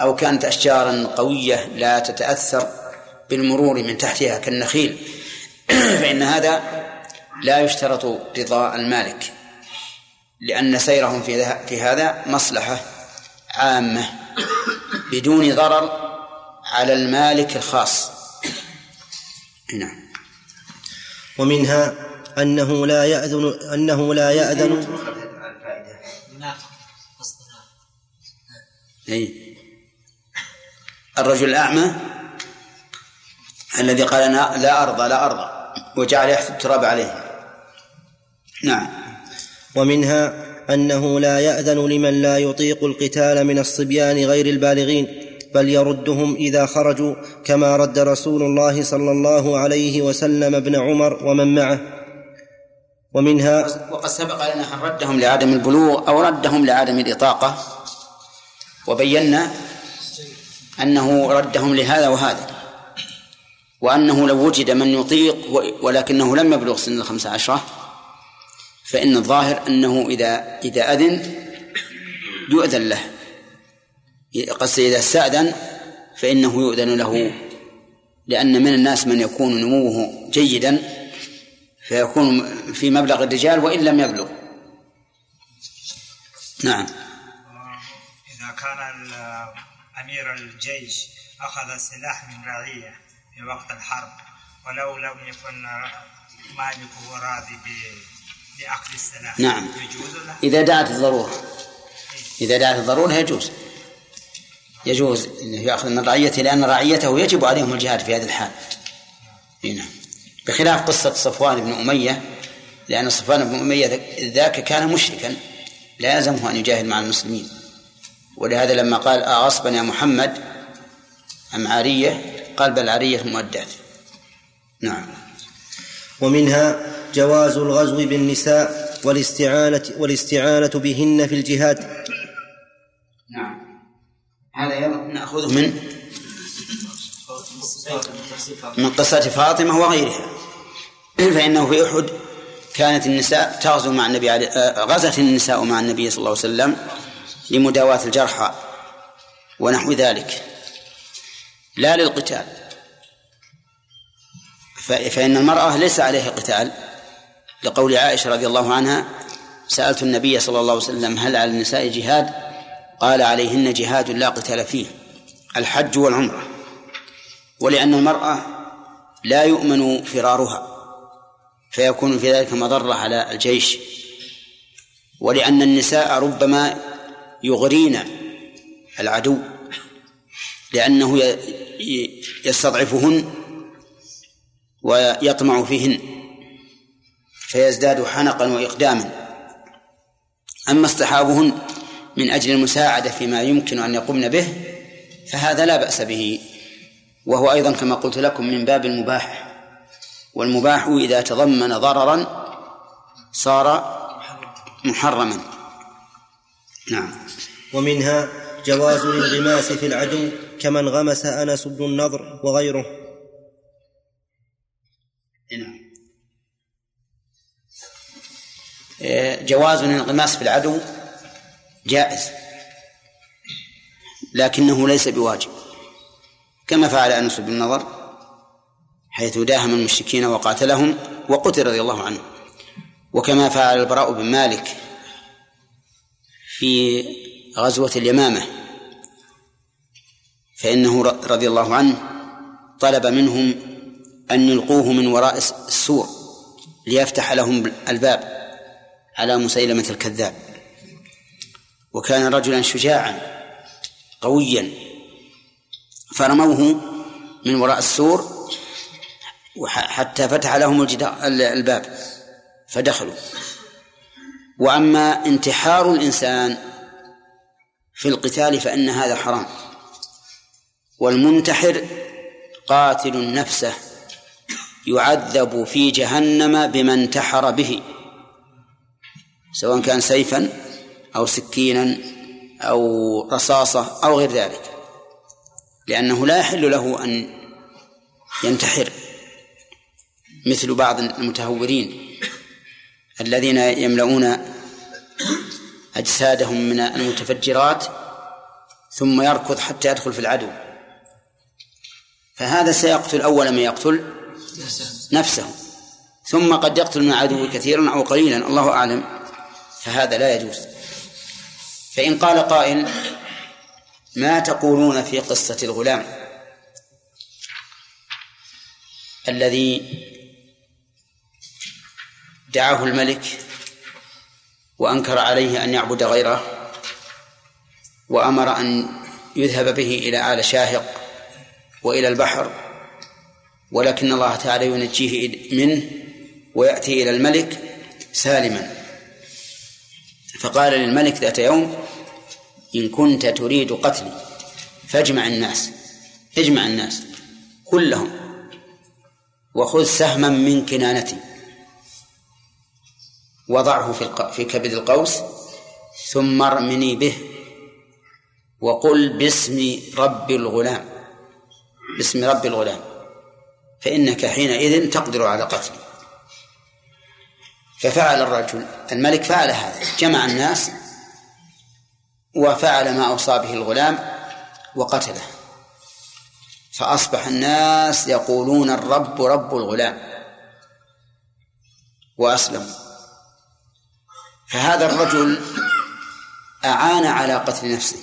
أو كانت أشجارا قوية لا تتأثر بالمرور من تحتها كالنخيل فإن هذا لا يشترط رضا المالك لأن سيرهم في هذا مصلحة عامة. بدون ضرر على المالك الخاص. نعم. ومنها أنه لا يأذن أنه لا يأذن. أي. الرجل الأعمى الذي قال أنا لا أرضى لا أرضى وجعل يحث التراب عليه. نعم. ومنها أنه لا يأذن لمن لا يطيق القتال من الصبيان غير البالغين بل يردهم إذا خرجوا كما رد رسول الله صلى الله عليه وسلم ابن عمر ومن معه. ومنها وقد سبق لنا أن ردهم لعدم البلوغ أو ردهم لعدم الإطاقة وبينا أنه ردهم لهذا وهذا وأنه لو وجد من يطيق ولكنه لم يبلغ سن الخمسة عشرة فإن الظاهر أنه إذا إذا أذن يؤذن له. قصد إذا استأذن فإنه يؤذن له. لأن من الناس من يكون نموه جيدا فيكون في مبلغ الرجال وإن لم يبلغ. نعم. إذا كان أمير الجيش أخذ السلاح من رعية في وقت الحرب ولو لم يكن مالكه راضي بأخذ السلاح نعم. يجوز له إذا دعت الضرورة. إذا دعت الضرورة يجوز. يجوز أنه يأخذ من رعيته لأن رعيته يجب عليهم الجهاد في هذه الحال. إي نعم. بخلاف قصة صفوان بن أمية لأن صفوان بن أمية ذاك كان مشركا لا يلزمه أن يجاهد مع المسلمين. ولهذا لما قال أغصبا يا محمد أم عارية قال بل عارية مؤدات. نعم. ومنها جواز الغزو بالنساء والاستعانة والاستعانة بهن في الجهاد. نعم. هذا نأخذه من؟ من قصة فاطمة وغيرها. فإنه في أحد كانت النساء تغزو مع النبي عليه آه، غزت النساء مع النبي صلى الله عليه وسلم لمداواة الجرحى ونحو ذلك. لا للقتال. فإن المرأة ليس عليها قتال. لقول عائشة رضي الله عنها سألت النبي صلى الله عليه وسلم هل على النساء جهاد؟ قال عليهن جهاد لا قتال فيه الحج والعمرة. ولأن المرأة لا يؤمن فرارها فيكون في ذلك مضرة على الجيش. ولأن النساء ربما يغرين العدو لأنه يستضعفهن ويطمع فيهن. فيزداد حنقا وإقداما. أما اصطحابهن من أجل المساعدة فيما يمكن أن يقمن به فهذا لا بأس به. وهو أيضا كما قلت لكم من باب المباح. والمباح إذا تضمن ضررا صار محرما. نعم. ومنها جواز الانغماس في العدو كما انغمس أنس بن النضر وغيره. نعم. جواز الانغماس في العدو جائز لكنه ليس بواجب كما فعل أنس بن النضر حيث داهم المشركين وقاتلهم وقتل رضي الله عنه وكما فعل البراء بن مالك في غزوة اليمامة فإنه رضي الله عنه طلب منهم أن يلقوه من وراء السور ليفتح لهم الباب. على مسيلمة الكذاب. وكان رجلا شجاعا قويا. فرموه من وراء السور حتى فتح لهم الباب. فدخلوا. وأما انتحار الإنسان في القتال فإن هذا حرام. والمنتحر قاتل نفسه يعذب في جهنم بما انتحر به. سواء كان سيفا أو سكينا أو رصاصة أو غير ذلك. لأنه لا يحل له أن ينتحر مثل بعض المتهورين الذين يملؤون أجسادهم من المتفجرات ثم يركض حتى يدخل في العدو. فهذا سيقتل أول ما يقتل نفسه. ثم قد يقتل من العدو كثيرا أو قليلا الله أعلم. فهذا لا يجوز. فإن قال قائل ما تقولون في قصة الغلام الذي دعاه الملك وأنكر عليه أن يعبد غيره وأمر أن يذهب به إلى آل شاهق وإلى البحر ولكن الله تعالى ينجيه منه ويأتي إلى الملك سالما. فقال للملك ذات يوم إن كنت تريد قتلي فاجمع الناس اجمع الناس كلهم وخذ سهما من كنانتي. وضعه في في كبد القوس ثم ارمني به وقل باسم رب الغلام باسم رب الغلام فإنك حينئذ تقدر على قتله ففعل الرجل الملك فعل هذا جمع الناس وفعل ما أوصى به الغلام وقتله. فأصبح الناس يقولون الرب رب الغلام. وأسلموا. فهذا الرجل أعان على قتل نفسه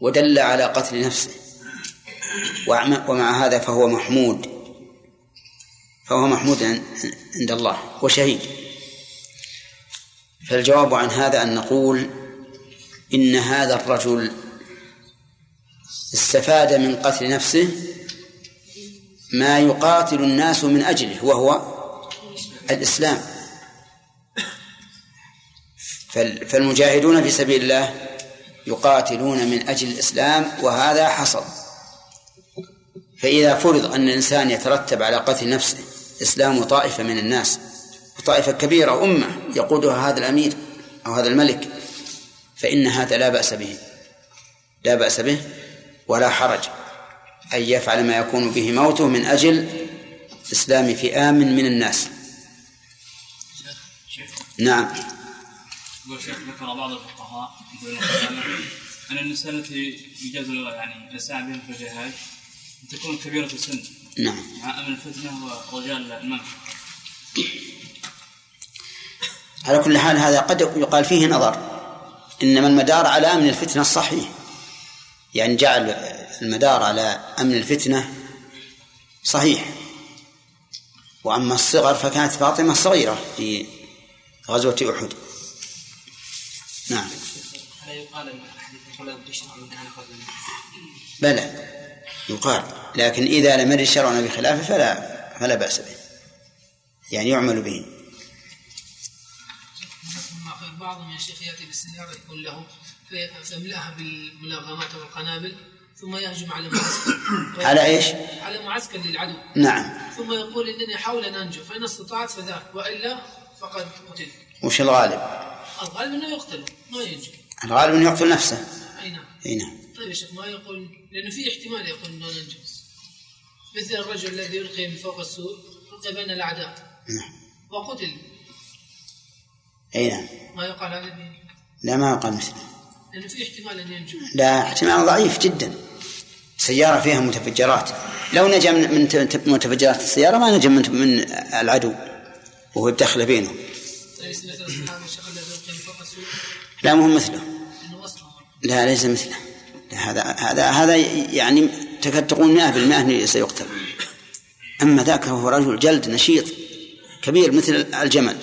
ودل على قتل نفسه. ومع هذا فهو محمود. فهو محمود عند الله وشهيد فالجواب عن هذا أن نقول إن هذا الرجل استفاد من قتل نفسه ما يقاتل الناس من أجله وهو الإسلام. فالمجاهدون في سبيل الله يقاتلون من أجل الإسلام وهذا حصل. فإذا فرض أن الإنسان يترتب على قتل نفسه إسلام طائفة من الناس طائفة كبيرة أمة يقودها هذا الأمير أو هذا الملك فإن هذا لا بأس به لا بأس به ولا حرج أن يفعل ما يكون به موته من أجل إسلام فئام من الناس. نعم. يقول شيخ ذكر بعض الفقهاء أن النساء التي يجاز يعني يسعى بهم في الجهاد تكون كبيرة السن. نعم. مع امن الفتنة ورجال المنع على كل حال هذا قد يقال فيه نظر إنما المدار على أمن الفتنة الصحيح. يعني جعل المدار على أمن الفتنة صحيح. وأما الصغر فكانت فاطمة صغيرة في غزوة أحد. نعم. بلى يقال. لكن إذا لم يرد شرعنا بخلافه فلا فلا بأس به. يعني يعمل به. بعضهم يا شيخ يأتي بالسيارة يكون له فيملاها بالملغمات والقنابل ثم يهجم على معسكر. على إيش؟ على معسكر للعدو. نعم. ثم يقول إنني احاول أن أنجو فإن استطعت فذاك وإلا فقد قتلت. وش الغالب؟ الغالب إنه يقتل ما ينجو. الغالب أنه يقتل نفسه. أي نعم. أي نعم. طيب يا شيخ ما يقول؟ لأنه في احتمال يقول إنه ننجو. مثل الرجل الذي يلقي من فوق السور القي بين الأعداء. نعم. وقتل. أي نعم. ما يقال هذا لا ما يقال مثله. لأنه في احتمال أن ينجو. لا احتمال ضعيف جدا. سيارة فيها متفجرات. لو نجا من متفجرات السيارة ما نجا من من العدو وهو يدخل بينه ليس مثل الصحابة الشيخ الذي يلقي من فوق السور لا مو مثله. لا ليس مثله. هذا هذا هذا يعني تكاد تقول 100% سيقتل. أما ذاك هو رجل جلد نشيط كبير مثل الجمل.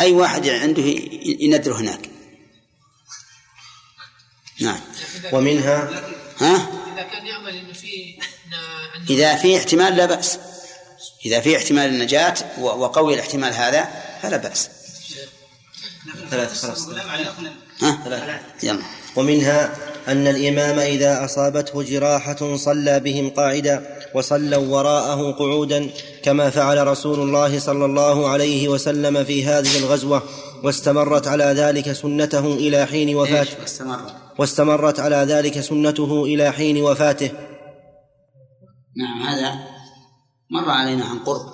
أي واحد عنده ي- يندره هناك. نعم. ومنها؟ ها؟ إذا كان يامل إنه في إذا في احتمال لا بأس. إذا في احتمال النجاة و- وقوي الاحتمال هذا فلا بأس. ثلاثة خلاص. ها؟ يلا. ومنها؟ أن الإمام إذا أصابته جراحة صلى بهم قاعدا وصلوا وراءه قعودا كما فعل رسول الله صلى الله عليه وسلم في هذه الغزوة واستمرت على ذلك سنته إلى حين وفاته. استمر واستمرت على ذلك سنته إلى حين وفاته. نعم هذا مر علينا عن قرب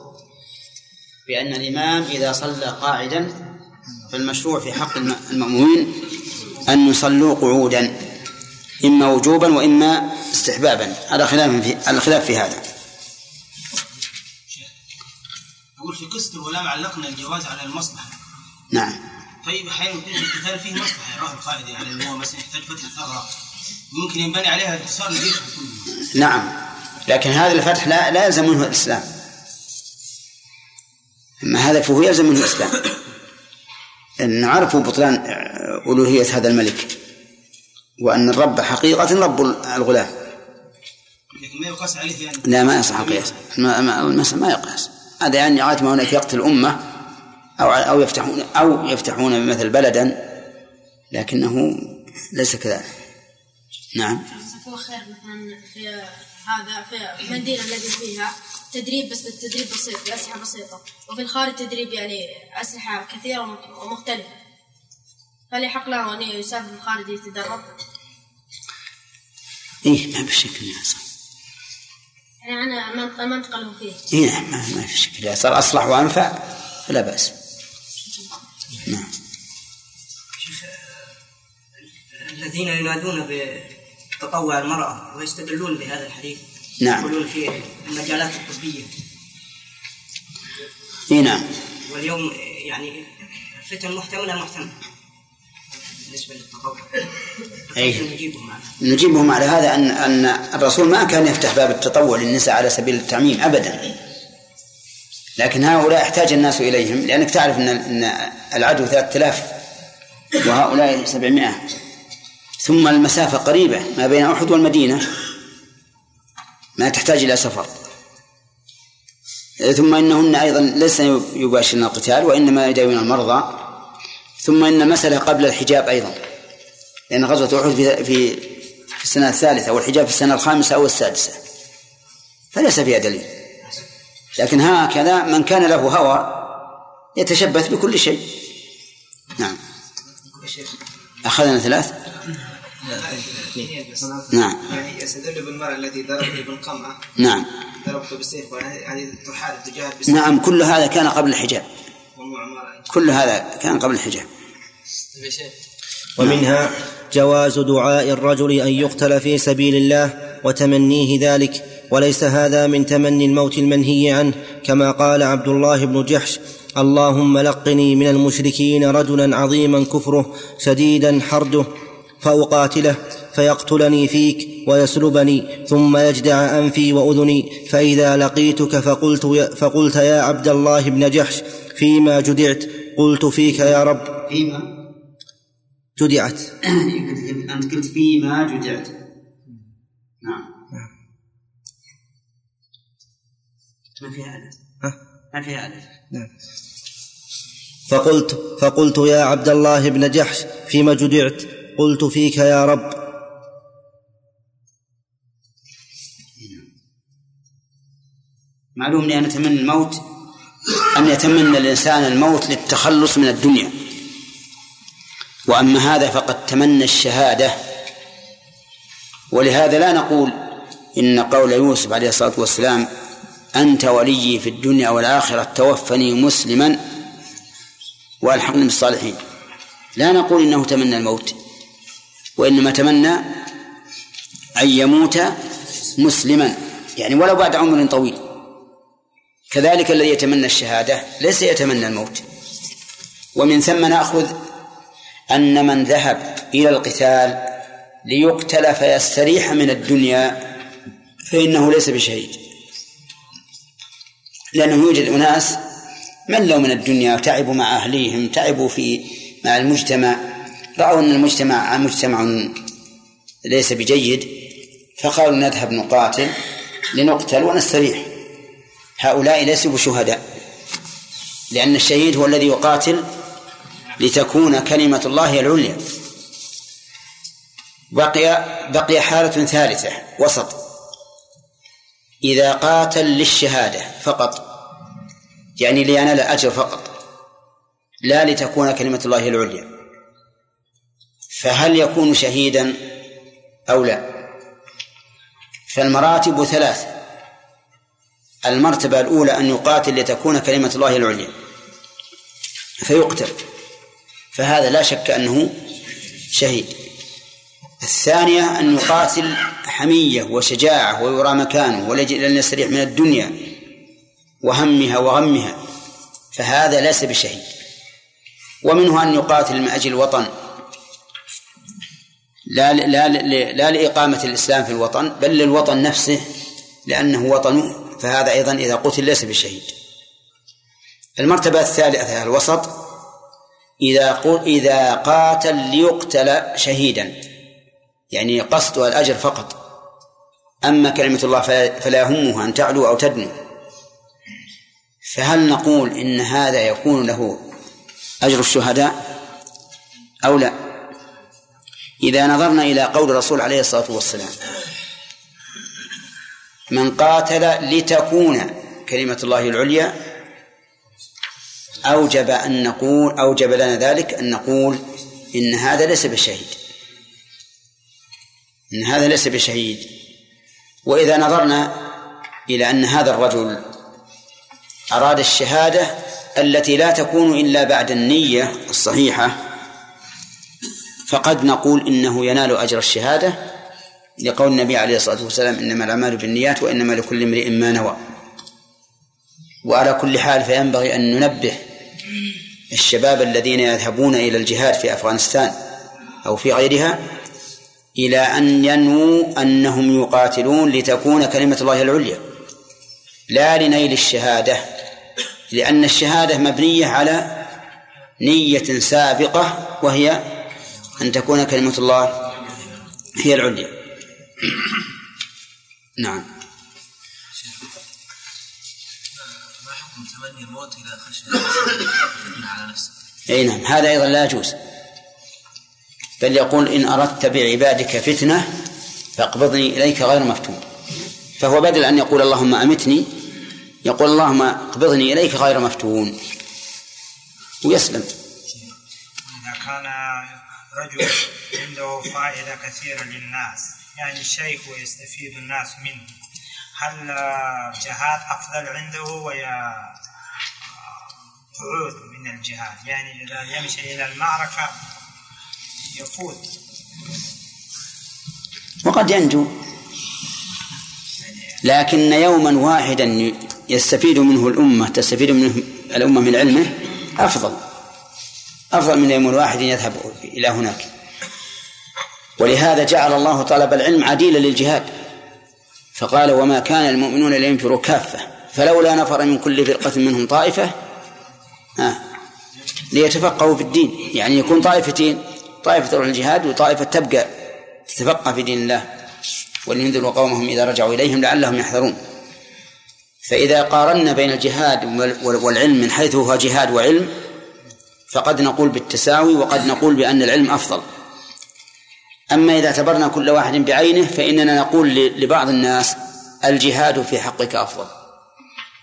بأن الإمام إذا صلى قاعدا فالمشروع في حق الم- المأمومين أن يصلوا قعودا. إما وجوبا وإما استحبابا. على خلاف في على خلاف في هذا. أقول في قصة الغلام علقنا الجواز على المصلحة. نعم. طيب أحيانا يكون القتال فيه مصلحة يراه القائد يعني هو مثلا يحتاج فتح ثغرة ممكن ينبني عليها انتصار الجيش كله نعم. لكن هذا الفتح لا لا يلزم منه الإسلام. أما هدفه يلزم منه الإسلام. أن عرفوا بطلان ألوهية هذا الملك. وأن الرب حقيقة رب الغلام. لكن ما يقاس عليه يعني؟ لا ما يصح القياس. ما- ما- المسألة ما يقاس. هذا يعني غاية ما هناك يقتل أمة أو أو يفتحون أو يفتحون مثل بلدا لكنه ليس كذلك. نعم. جزاك الله خير. مثلا في هذا في المدينة الذي فيها تدريب بس التدريب بسيط بأسلحة بسيطة. وفي الخارج تدريب يعني أسلحة كثيرة ومختلفة. فهل يحق له أن يسافر في الخارج يتدرب؟ إيه ما في شك إنه يصح يعني اللي هو فيه. إيه نعم ما ما في شك. إذا صار أصلح وأنفع فلا بأس. نعم. الذين ينادون بتطوع المرأة ويستدلون بهذا الحديث نعم. يقولون في المجالات الطبية. إيه نعم. واليوم يعني فتن محتملة محتملة. بالنسبة للتطوع. أي. نجيبهم عنها نجيبهم على هذا أن أن الرسول ما كان يفتح باب التطوع للنساء على سبيل التعميم أبدا. لكن هؤلاء احتاج الناس إليهم لأنك تعرف أن أن العدو ثلاثة آلاف وهؤلاء سبعمائة. ثم المسافة قريبة ما بين أحد والمدينة. ما تحتاج إلى سفر. ثم إنهن أيضا ليس يباشرن القتال وإنما يداوين المرضى. ثم إن المسألة قبل الحجاب أيضا لأن غزوة أحد في في السنة الثالثة والحجاب في السنة الخامسة أو السادسة. فليس فيها دليل. لكن هكذا من كان له هوى يتشبث بكل شيء. نعم. أخذنا ثلاث؟ نعم. يعني يستدل بالمرأة التي ضربت بالقمعة نعم. ضربته بالسيف يعني تحارب بالسيف نعم كل هذا كان قبل الحجاب. كل هذا كان قبل الحجاب. ومنها جواز دعاء الرجل أن يقتل في سبيل الله وتمنيه ذلك وليس هذا من تمني الموت المنهي عنه كما قال عبد الله بن جحش اللهم لقني من المشركين رجلا عظيما كفره شديدا حرده فأقاتله فيقتلني فيك ويسلبني ثم يجدع أنفي وأذني فإذا لقيتك فقلت يا فقلت يا عبد الله بن جحش فيما جدعت؟ قلت فيك يا رب. فيما؟ جدعت. أنت قلت فيما جدعت. نعم. نعم. ما فيها ألف ما فيها ألف نعم. فقلت فقلت يا عبد الله بن جحش فيما جدعت؟ قلت فيك يا رب. نعم. معلوم لي أنا أتمنى الموت أن يتمنى الإنسان الموت للتخلص من الدنيا. وأما هذا فقد تمنى الشهادة. ولهذا لا نقول إن قول يوسف عليه الصلاة والسلام أنت ولي في الدنيا والآخرة توفني مسلما وألحقني بالصالحين لا نقول إنه تمنى الموت وإنما تمنى أن يموت مسلما يعني ولو بعد عمر طويل. كذلك الذي يتمنى الشهادة ليس يتمنى الموت. ومن ثم نأخذ أن من ذهب إلى القتال ليقتل فيستريح من الدنيا فإنه ليس بشهيد. لأنه يوجد أناس ملوا من الدنيا وتعبوا مع أهليهم تعبوا في مع المجتمع رأوا أن المجتمع مجتمع ليس بجيد فقالوا نذهب نقاتل لنقتل ونستريح. هؤلاء ليسوا بشهداء لأن الشهيد هو الذي يقاتل لتكون كلمة الله العليا. بقي بقي حالة ثالثة وسط. إذا قاتل للشهادة فقط يعني لينال أجر فقط لا لتكون كلمة الله العليا. فهل يكون شهيدا أو لا؟ فالمراتب ثلاث المرتبة الأولى أن يقاتل لتكون كلمة الله العليا. فيقتل. فهذا لا شك أنه شهيد. الثانية أن يقاتل حمية وشجاعة ويرى مكانه ولجل أن يستريح من الدنيا وهمها وغمها. فهذا ليس بشهيد. ومنه أن يقاتل من أجل الوطن. لا لا لا لإقامة الإسلام في الوطن بل للوطن نفسه لأنه وطنه فهذا أيضا إذا قتل ليس بشهيد. المرتبة الثالثة الوسط إذا قل إذا قاتل ليقتل شهيدا. يعني قصدها الأجر فقط. أما كلمة الله فلا يهمها أن تعلو أو تدنو. فهل نقول إن هذا يكون له أجر الشهداء؟ أو لا؟ إذا نظرنا إلى قول الرسول عليه الصلاة والسلام من قاتل لتكون كلمة الله العليا أوجب أن نقول أوجب لنا ذلك أن نقول إن هذا ليس بشهيد. إن هذا ليس بشهيد. وإذا نظرنا إلى أن هذا الرجل أراد الشهادة التي لا تكون إلا بعد النية الصحيحة فقد نقول إنه ينال أجر الشهادة لقول النبي عليه الصلاة والسلام إنما الأعمال بالنيات وإنما لكل امرئ ما نوى. وعلى كل حال فينبغي أن ننبه الشباب الذين يذهبون إلى الجهاد في أفغانستان أو في غيرها إلى أن ينووا أنهم يقاتلون لتكون كلمة الله العليا. لا لنيل الشهادة لأن الشهادة مبنية على نية سابقة وهي أن تكون كلمة الله هي العليا. نعم. ما حكم تمني الموت إذا خشي على نفسه؟ أي نعم هذا أيضا لا يجوز. بل يقول إن أردت بعبادك فتنة فاقبضني إليك غير مفتون. فهو بدل أن يقول اللهم أمتني يقول اللهم اقبضني إليك غير مفتون. ويسلم. إذا كان رجل عنده فائدة كثيرة للناس يعني شيخ ويستفيد الناس منه. هل الجهاد أفضل عنده ويا قعود من الجهاد؟ يعني إذا يمشي إلى المعركة يفوت. وقد ينجو. لكن يوما واحدا يستفيد منه الأمة تستفيد منه الأمة من علمه أفضل. أفضل من يوم واحد يذهب إلى هناك. ولهذا جعل الله طلب العلم عديلا للجهاد. فقال وما كان المؤمنون لينفروا كافة فلولا نفر من كل فرقة منهم طائفة ها ليتفقهوا في الدين. يعني يكون طائفتين طائفة تروح الجهاد وطائفة تبقى تتفقه في دين الله ولينذروا قومهم إذا رجعوا إليهم لعلهم يحذرون. فإذا قارنا بين الجهاد والعلم من حيث هو جهاد وعلم فقد نقول بالتساوي وقد نقول بأن العلم أفضل. أما إذا اعتبرنا كل واحد بعينه فإننا نقول لبعض الناس الجهاد في حقك أفضل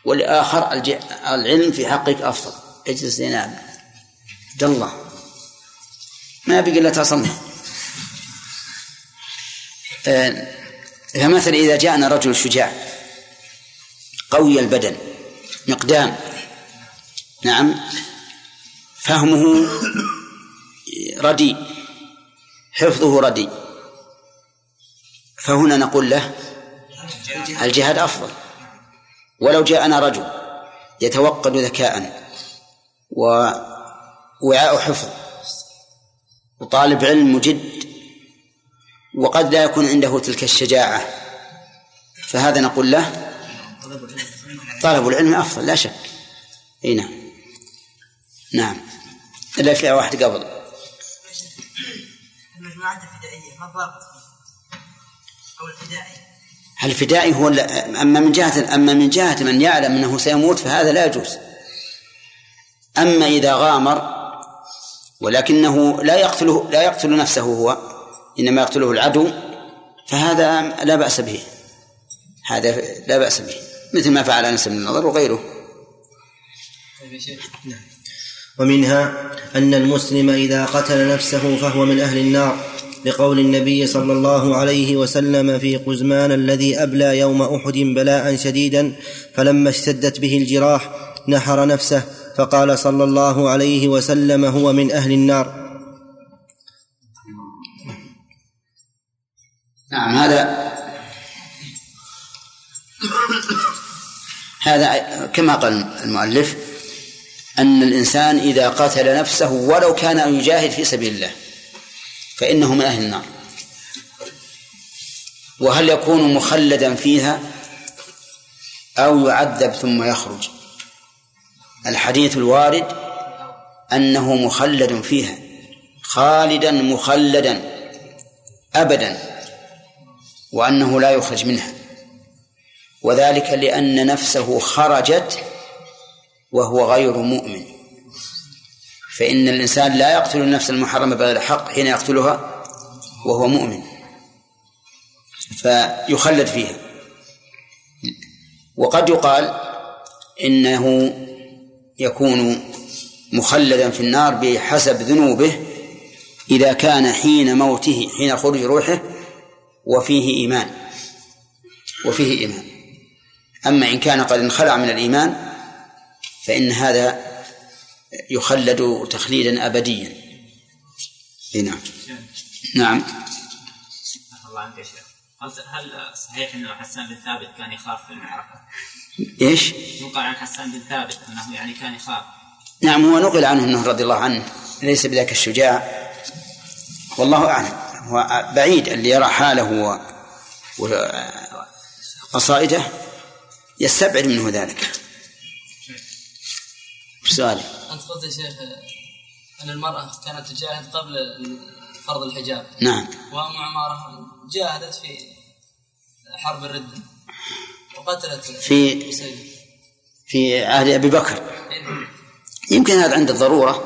والآخر العلم في حقك أفضل. اجلس لنا عبد الله. ما بقي إلا تصنع آه، فمثلا إذا جاءنا رجل شجاع قوي البدن مقدام. نعم. فهمه رديء. حفظه رديء فهنا نقول له الجهاد أفضل. ولو جاءنا رجل يتوقد ذكاء ووعاء حفظ وطالب علم مجد وقد لا يكون عنده تلك الشجاعة فهذا نقول له طلب العلم أفضل لا شك. إي نعم. نعم. إلا في واحد قبل. المجموعات الفدائية ما الضابط فيه؟ أو الفدائي. الفدائي هو أما من جهة أما من جهة من يعلم أنه سيموت فهذا لا يجوز. أما إذا غامر ولكنه لا يقتله لا يقتل نفسه هو إنما يقتله العدو فهذا لا بأس به. هذا لا بأس به مثل ما فعل أنس بن النضر وغيره. طيب يا شيخ. ومنها أن المسلم إذا قتل نفسه فهو من أهل النار لقول النبي صلى الله عليه وسلم في قزمان الذي أبلى يوم أحد بلاء شديدا فلما اشتدت به الجراح نحر نفسه فقال صلى الله عليه وسلم هو من أهل النار. نعم هذا هذا كما قال المؤلف أن الإنسان إذا قتل نفسه ولو كان يجاهد في سبيل الله فإنه من أهل النار. وهل يكون مخلدا فيها؟ أو يعذب ثم يخرج. الحديث الوارد أنه مخلد فيها خالدا مخلدا أبدا وأنه لا يخرج منها. وذلك لأن نفسه خرجت وهو غير مؤمن. فإن الإنسان لا يقتل النفس المحرمة بغير حق حين يقتلها وهو مؤمن. فيخلد فيها. وقد يقال إنه يكون مخلدا في النار بحسب ذنوبه إذا كان حين موته حين خروج روحه وفيه إيمان. وفيه إيمان. أما إن كان قد انخلع من الإيمان فإن هذا يخلد تخليدا أبديا. إي نعم. نعم. الله عنك يا شيخ. هل صحيح انه حسان بن ثابت كان يخاف في المعركة؟ إيش؟ يقال عن حسان بن ثابت أنه يعني كان يخاف. نعم هو نقل عنه أنه رضي الله عنه. ليس بذاك الشجاع. والله أعلم. هو بعيد اللي يرى حاله و وقصائده يستبعد منه ذلك. وش سؤالك؟ أنت قلت يا شيخ أن المرأة كانت تجاهد قبل فرض الحجاب. نعم. وأم عمارة جاهدت في حرب الردة وقتلت في-. في عهد أبي بكر. يمكن هذا عند الضرورة.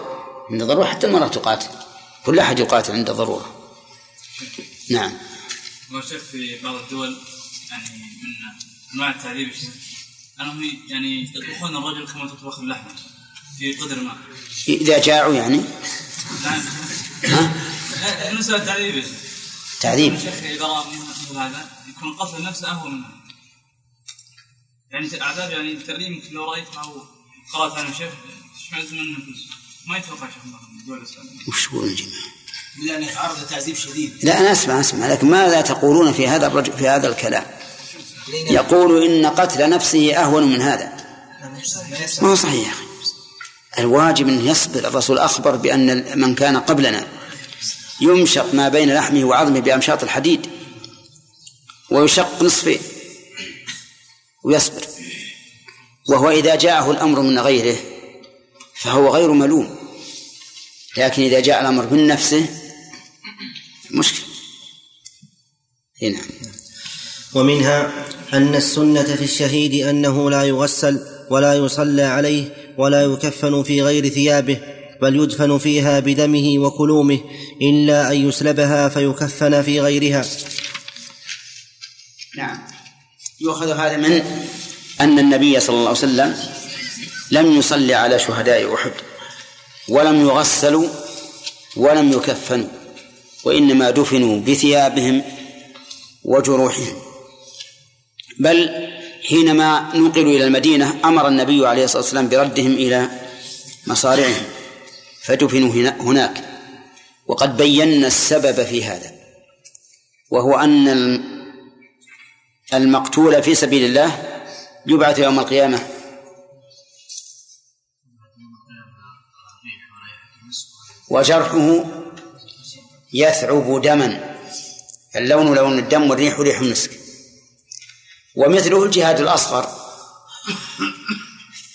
عند الضرورة حتى المرأة تقاتل. كل أحد يقاتل عند الضرورة نعم. ما شاف في بعض الدول يعني من أنواع التعذيب انهم يعني يطبخون الرجل كما تطبخ اللحمة. في قدر ما. إذا جاعوا يعني؟ نعم لا يا شيخ. تعذيب. الشيخ إذا رأى مثل هذا يكون القتل نفسه أهون منه. يعني اعداد يعني التعليم يمكن لو رايت أو قرأت عن الشيخ تشمئز منه ما يتوقع شيخ من وش يقولون يا جماعة؟ إلا أن يتعرض لتعذيب شديد. لا أنا أسمع أسمع لكن ماذا تقولون في هذا الرجل في هذا الكلام؟ يقول إن قتل نفسه أهون من هذا. ما هو صحيح يا أخي؟ الواجب أن يصبر الرسول أخبر بأن من كان قبلنا يمشط ما بين لحمه وعظمه بأمشاط الحديد ويشق نصفين ويصبر. وهو إذا جاءه الأمر من غيره فهو غير ملوم لكن إذا جاء الأمر من نفسه مشكلة. هنا ومنها أن السنة في الشهيد أنه لا يغسل ولا يصلى عليه ولا يكفن في غير ثيابه بل يدفن فيها بدمه وكلومه إلا أن يسلبها فيكفن في غيرها. نعم. يؤخذ هذا من أن النبي صلى الله عليه وسلم لم يصلي على شهداء أحد ولم يغسلوا ولم يكفنوا وإنما دفنوا بثيابهم وجروحهم. بل حينما نقلوا إلى المدينة أمر النبي عليه الصلاة والسلام بردهم إلى مصارعهم فدفنوا هناك. وقد بينا السبب في هذا وهو أن المقتول في سبيل الله يبعث يوم القيامة. وجرحه يثعب دما اللون لون الدم والريح ريح المسك. ومثله الجهاد الأصغر.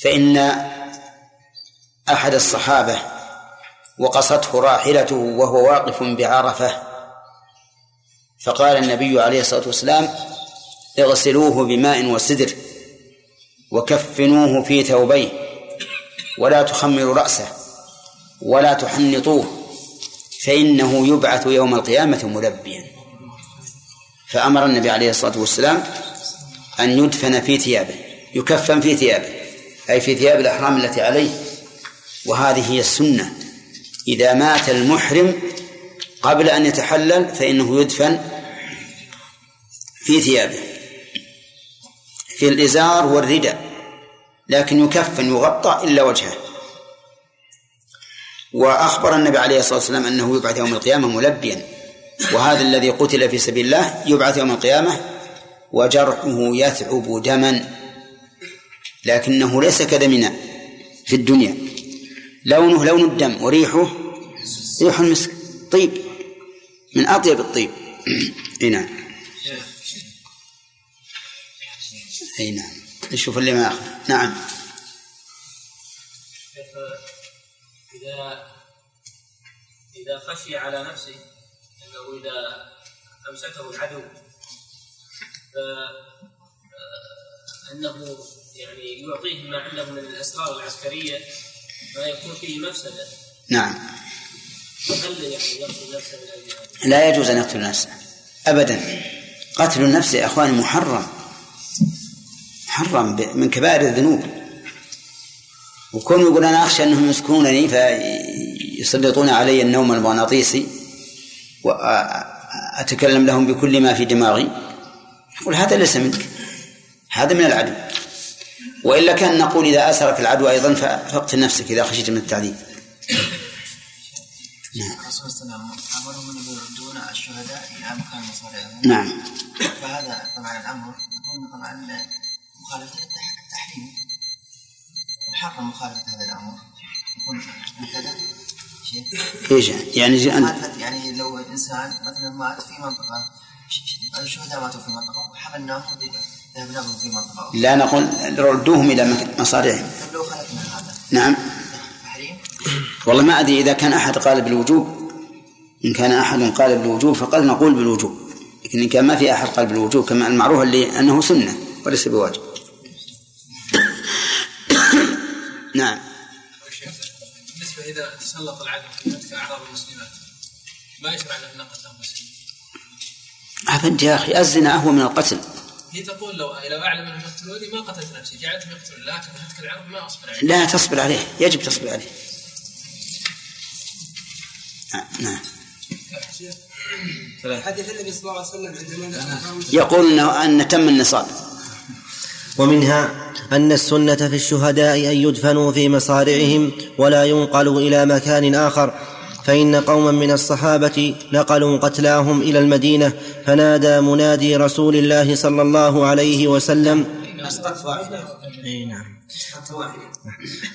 فإن أحد الصحابة وقصته راحلته وهو واقف بعرفة فقال النبي عليه الصلاة والسلام اغسلوه بماء وسدر وكفنوه في ثوبيه ولا تخمروا رأسه ولا تحنطوه فإنه يبعث يوم القيامة ملبيا. فأمر النبي عليه الصلاة والسلام أن يدفن في ثيابه يكفن في ثيابه أي في ثياب الأحرام التي عليه. وهذه هي السنة. إذا مات المحرم قبل أن يتحلل فإنه يدفن في ثيابه في الإزار والرداء لكن يكفن يغطى إلا وجهه. وأخبر النبي عليه الصلاة والسلام أنه يبعث يوم القيامة ملبيا. وهذا الذي قتل في سبيل الله يبعث يوم القيامة وجرحه يثعب دما لكنه ليس كدمنا في الدنيا. لونه لون الدم وريحه ريح المسك. طيب من أطيب الطيب. أي نعم. أي نعم. نشوف اللي ما نعم. إذا إذا خشي على نفسه أنه إذا أمسكه العدو فأنه يعني يعطيه ما عنده من الأسرار العسكرية ما يكون فيه مفسدة. نعم. هل يعني يقتل نفسه من لا يجوز أن يقتل نفسه. أبدا. قتل النفس يا إخواني محرم. محرم من كبائر الذنوب. وكون يقول أنا أخشى أنهم يسكنونني فيسلطون علي النوم المغناطيسي وأتكلم لهم بكل ما في دماغي. يقول هذا ليس منك. هذا من العدو. وإلا كان نقول إذا أسرك العدو أيضا فاقتل نفسك إذا خشيت من التعذيب. وسلم امرهم ان يردون الشهداء إلى مكان مصارعهم نعم. فهذا طبعا الأمر. يكون طبعا مخالفه التح- التحريم محرم مخالفه هذا الأمر. يكون إيش يعني؟ مخالفة يعني لو إنسان مثلا مات في منطقة الشهداء ماتوا في وحملناهم في لا نقول ردوهم إلى مصارعهم نعم. والله ما أدري إذا كان أحد قال بالوجوب. إن كان أحد قال بالوجوب فقد نقول بالوجوب. لكن إن كان ما في أحد قال بالوجوب كما المعروف اللي أنه سنة وليس بواجب. نعم. بالنسبة إذا تسلط العدو في فتك أعراض المسلمات ما يشرع له ان قتلهم أبد يا أخي الزنا أهون من القتل. هي تقول لو لو أعلم انهم يقتلوني ما قتلت نفسي. جعلتهم يقتلون لكن فتك العرض ما أصبر عليه. لا تصبر عليه يجب تصبر عليه. نعم. حديث النبي صلى الله عليه وسلم عندما يقول أن تم النصاب. ومنها أن السنة في الشهداء أن يدفنوا في مصارعهم ولا ينقلوا إلى مكان آخر. فإن قوما من الصحابة نقلوا قتلاهم إلى المدينة فنادى منادي رسول الله صلى الله عليه وسلم. أي نعم.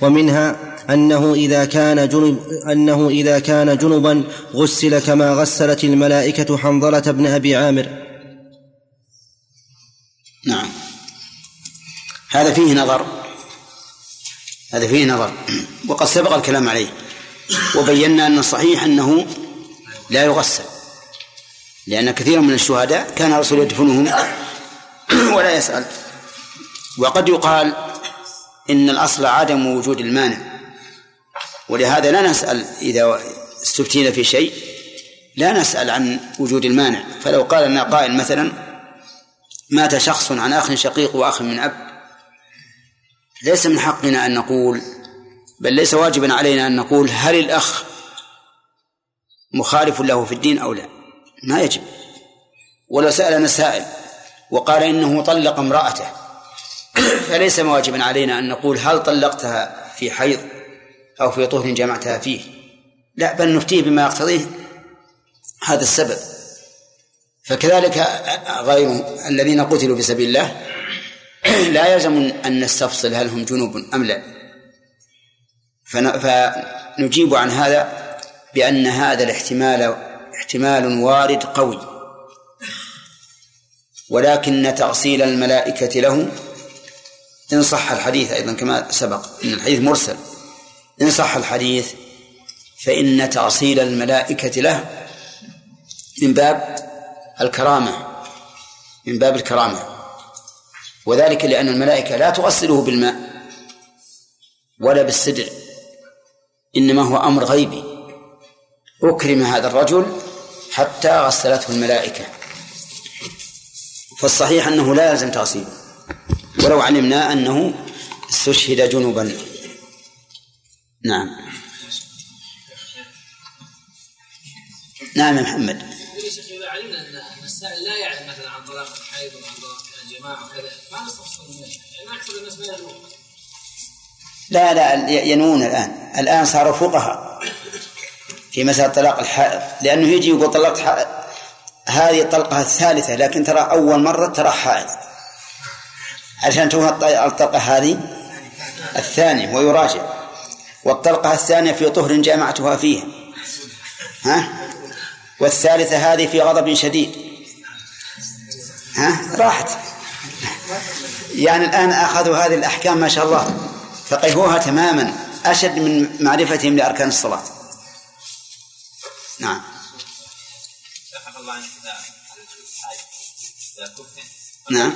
ومنها أنه إذا كان جنب أنه إذا كان جنبا غسل كما غسلت الملائكة حنظلة بن أبي عامر. نعم. هذا فيه نظر. هذا فيه نظر. وقد سبق الكلام عليه. وبينا أن الصحيح أنه لا يغسل لأن كثيرا من الشهداء كان الرسول يدفنهم ولا يسأل. وقد يقال إن الأصل عدم وجود المانع ولهذا لا نسأل إذا استفتينا في شيء لا نسأل عن وجود المانع. فلو قال لنا قائل مثلا مات شخص عن أخ شقيق وأخ من أب ليس من حقنا أن نقول بل ليس واجبا علينا أن نقول هل الأخ مخالف له في الدين أو لا؟ ما يجب. ولو سألنا سائل وقال إنه طلق امرأته فليس واجبا علينا أن نقول هل طلقتها في حيض أو في طهر جمعتها فيه. لا بل نفتيه بما يقتضيه هذا السبب. فكذلك غير الذين قتلوا في سبيل الله لا يلزم أن نستفصل هل هم جنوب أم لا. فنجيب عن هذا بأن هذا الاحتمال احتمال وارد قوي. ولكن تأصيل الملائكة له إن صح الحديث أيضا كما سبق إن الحديث مرسل. إن صح الحديث فإن تأصيل الملائكة له من باب الكرامة من باب الكرامة. وذلك لأن الملائكة لا تؤصله بالماء ولا بالسدر إنما هو أمر غيبي. أكرم هذا الرجل حتى غسلته الملائكة. فالصحيح أنه لا يلزم تغسيله ولو علمنا أنه استشهد جنوبا. نعم. نعم يا محمد. إذا علمنا أن السائل لا يعلم مثلا عن طلاق الحيض وعن طلاق الجماعة وكذا. ما نستفسر منه. يعني أكثر الناس ما يعلمون. لا لا ينوون الآن. الآن صاروا فقهاء في مسألة طلاق الحائض. لأنه يجي يقول طلقت حائض هذه الطلقة الثالثة لكن ترى أول مرة ترى حائض. عشان توها الطلقة هذه الثانية ويراجع. والطلقة الثانية في طهر جامعتها فيه ها؟ والثالثة هذه في غضب شديد. ها؟ راحت. يعني الآن أخذوا هذه الأحكام ما شاء الله. فقهوها تماما أشد من معرفتهم لأركان الصلاة. نعم. نعم.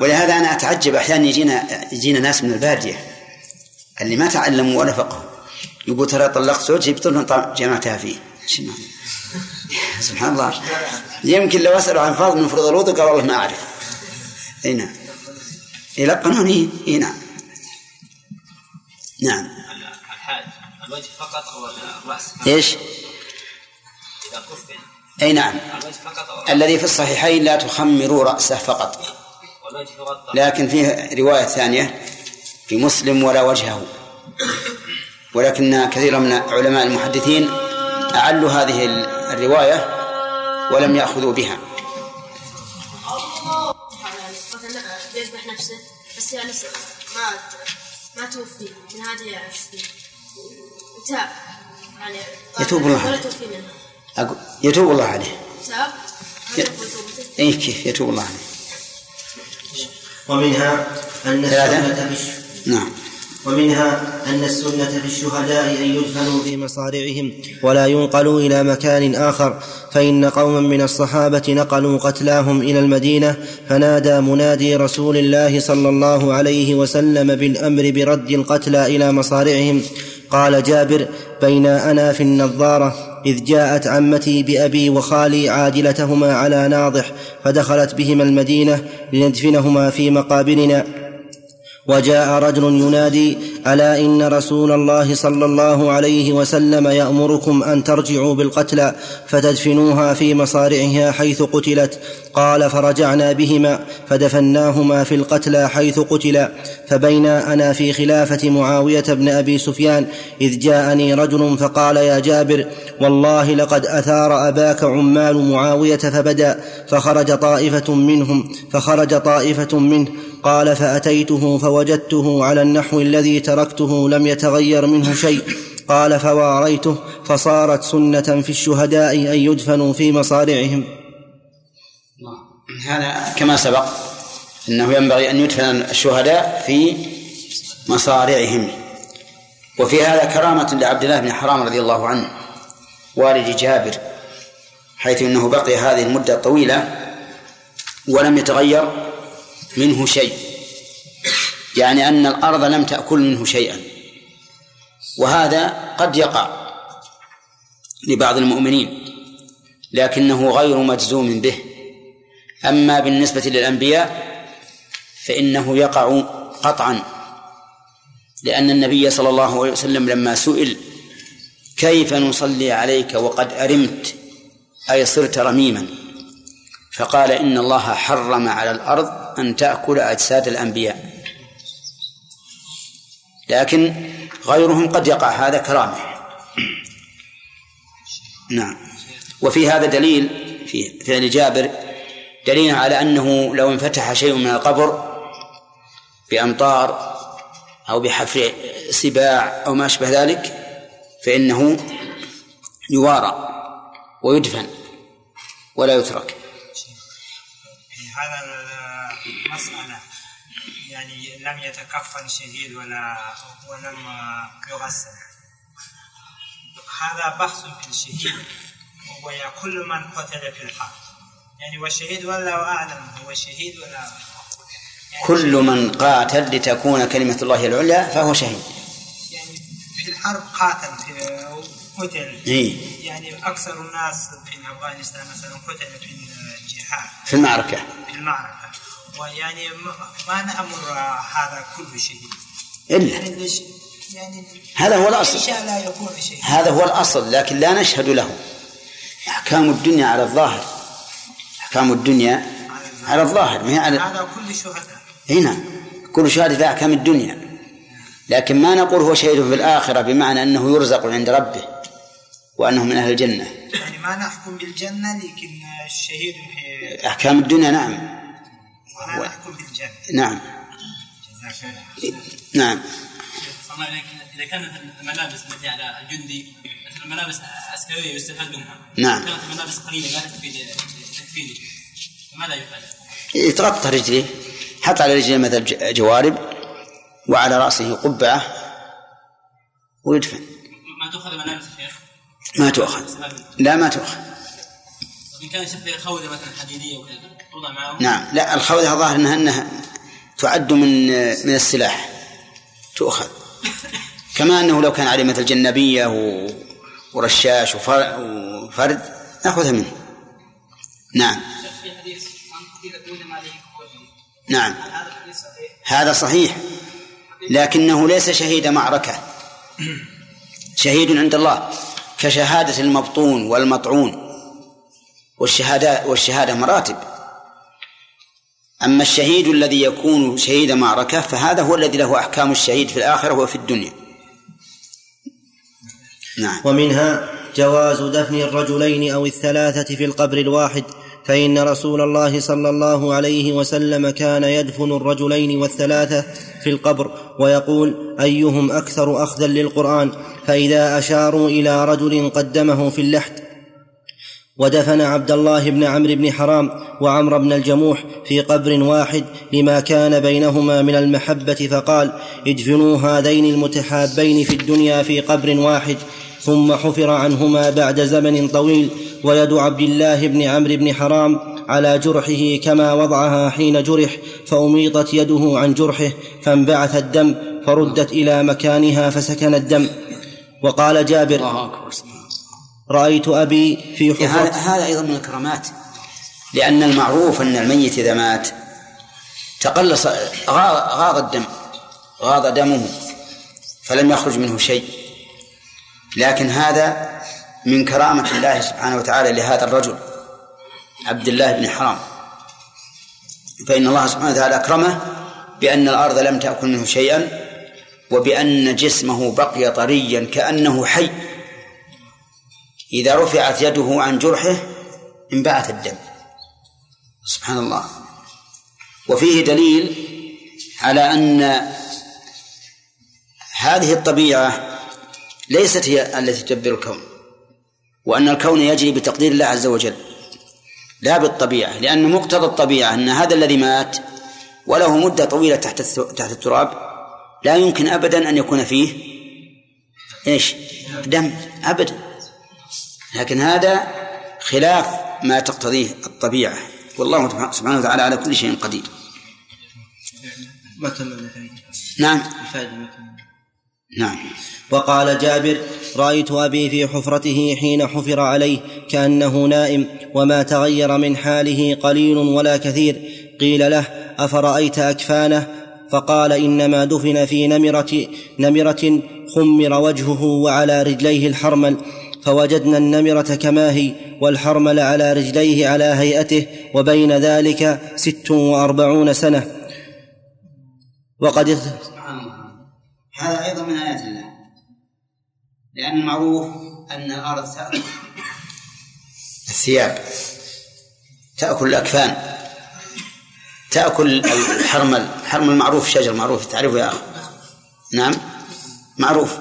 ولهذا أنا أتعجب أحيانا يجينا يجينا ناس من البادية اللي ما تعلموا ولا فقهوا. يقول ترى طلقت زوجي بطل جمعتها فيه. سبحان الله. يمكن لو أسألوا عن فرض من فروض الوضوء قال والله ما أعرف. أي نعم. يلقنون إي نعم. نعم. الوجه فقط أو الرأس. إيش؟ إذا كفن أي نعم. الذي في الصحيحين لا تخمروا رأسه فقط. لكن فيه رواية ثانية في مسلم ولا وجهه. ولكن كثير من علماء المحدثين أعلوا هذه الرواية ولم يأخذوا بها. يذبح نفسه. بس يعني ما ما توفي من هذه السنين وتاب يعني يتوب الله عليه. أقول يتوب الله عليه. تاب اي كيف؟ يتوب الله عليه. ومنها أن السنة نعم. ومنها أن السنة في الشهداء أن يدفنوا في مصارعهم ولا ينقلوا إلى مكان آخر فإن قوما من الصحابة نقلوا قتلاهم إلى المدينة فنادى منادي رسول الله صلى الله عليه وسلم بالأمر برد القتلى إلى مصارعهم. قال جابر بين أنا في النظارة إذ جاءت عمتي بأبي وخالي عاجلتهما على ناضح فدخلت بهما المدينة لندفنهما في مقابرنا. وجاء رجل ينادي ألا إن رسول الله صلى الله عليه وسلم يأمركم أن ترجعوا بالقتلى فتدفنوها في مصارعها حيث قتلت؟ قال فرجعنا بهما فدفناهما في القتلى حيث قتلا فبينا أنا في خلافة معاوية بن أبي سفيان إذ جاءني رجل فقال يا جابر والله لقد أثار أباك عمال معاوية فبدا فخرج طائفة منهم فخرج طائفة منه قال فأتيته فوجدته على النحو الذي تركته لم يتغير منه شيء. قال فواريته فصارت سنة في الشهداء أن يدفنوا في مصارعهم. هذا كما سبق أنه ينبغي أن يدفن الشهداء في مصارعهم. وفي هذا كرامة لعبد الله بن حرام رضي الله عنه والد جابر حيث إنه بقي هذه المدة الطويلة ولم يتغير منه شيء. يعني أن الأرض لم تأكل منه شيئا. وهذا قد يقع لبعض المؤمنين لكنه غير مجزوم به. أما بالنسبة للأنبياء فإنه يقع قطعا. لأن النبي صلى الله عليه وسلم لما سئل كيف نصلي عليك وقد أرمت؟ أي صرت رميما. فقال إن الله حرم على الأرض أن تأكل أجساد الأنبياء. لكن غيرهم قد يقع هذا كرامة. نعم. وفي هذا دليل في فعل جابر دليل على أنه لو انفتح شيء من القبر بأمطار أو بحفر سباع أو ما أشبه ذلك فإنه يوارى ويدفن ولا يترك. في هذا المسألة يعني لم يتكفن شهيد ولا ولم يغسل. هذا بحث في الشهيد وهو كل من قتل في الحرب. يعني والشهيد والله أعلم هو شهيد ولا كل من قاتل لتكون كلمة الله العليا فهو شهيد. يعني في الحرب قاتل في قتل. إيه. يعني أكثر الناس في أفغانستان مثلا قتل في الجهاد. في المعركة. في المعركة. ويعني ما- نأمر هذا كل شهيد إلا يعني يعني هذا هو الأصل. الله يكون شهيد هذا هو الأصل لكن لا نشهد له. أحكام الدنيا على الظاهر. أحكام الدنيا على الظاهر ما هي على هذا كل شهداء. هنا كل شهادة في أحكام الدنيا. لكن ما نقول هو شهيد في الآخرة بمعنى أنه يرزق عند ربه وأنه من أهل الجنة. يعني ما نحكم بالجنة لكن الشهيد في أحكام الدنيا نعم. بالجنة نعم. نعم. عليك إذا كانت الملابس التي على الجندي مثل ملابس عسكرية يستفاد منها نعم. كانت الملابس قليلة لا تكفي تكفيني فماذا يفعل؟ يتغطى رجليه حط على رجليه مثل جوارب وعلى رأسه قبعة ويدفن. ما تؤخذ ملابس يا شيخ ما تؤخذ. لا ما تؤخذ. إن كان شيخ خوذه مثلا حديدية وكذا توضع معهم نعم. لا الخوذة ظاهر أنها أنها تعد من من السلاح. تؤخذ. كما أنه لو كان عليه مثل جنبية و- ورشاش وفر- وفرد نأخذها منه. نعم. في حديث نعم. هذا الحديث صحيح؟ هذا صحيح. لكنه ليس شهيد معركة. شهيد عند الله. كشهادة المبطون والمطعون. والشهادة والشهادة مراتب. أما الشهيد الذي يكون شهيد معركة فهذا هو الذي له أحكام الشهيد في الآخرة وفي الدنيا. نعم. ومنها جواز دفن الرجلين أو الثلاثة في القبر الواحد فإن رسول الله صلى الله عليه وسلم كان يدفن الرجلين والثلاثة في القبر ويقول أيهم أكثر أخذا للقرآن؟ فإذا أشاروا إلى رجل قدمه في اللحد ودفن عبد الله بن عمرو بن حرام وعمر بن الجموح في قبر واحد لما كان بينهما من المحبة فقال ادفنوا هذين المتحابين في الدنيا في قبر واحد. ثم حفر عنهما بعد زمن طويل ويد عبد الله بن عمرو بن حرام على جرحه كما وضعها حين جرح فأميطت يده عن جرحه فانبعث الدم فردت إلى مكانها فسكن الدم. وقال جابر الله أكبر رأيت أبي في هذا حفرة. هذا أيضا من الكرامات. لأن المعروف أن الميت إذا مات تقلص غاض الدم غاض دمه فلم يخرج منه شيء. لكن هذا من كرامة الله سبحانه وتعالى لهذا الرجل عبد الله بن حرام. فإن الله سبحانه وتعالى أكرمه بأن الأرض لم تأكل منه شيئا وبأن جسمه بقي طريا كأنه حي. إذا رفعت يده عن جرحه انبعث الدم. سبحان الله. وفيه دليل على أن هذه الطبيعة ليست هي التي تدبر الكون وأن الكون يجري بتقدير الله عز وجل. لا بالطبيعة لأن مقتضى الطبيعة أن هذا الذي مات وله مدة طويلة تحت تحت التراب لا يمكن أبدا أن يكون فيه إيش؟ دم أبدا. لكن هذا خلاف ما تقتضيه الطبيعة. والله سبحانه وتعالى على كل شيء قدير. نعم. نعم. وقال جابر رأيت أبي في حفرته حين حفر عليه كأنه نائم وما تغير من حاله قليل ولا كثير. قيل له أفرأيت أكفانه؟ فقال إنما دفن في نمره نمرة خمر وجهه وعلى رجليه الحرمل. فوجدنا النمرة كما هي والحرمل على رجليه على هيئته وبين ذلك ست وأربعون سنة. وقد هذا أيضا من آيات الله. لأن المعروف أن الأرض تأكل الثياب. تأكل الأكفان. تأكل الحرمل الحرمل معروف شجر معروف تعرفه يا أخي. نعم؟ معروف.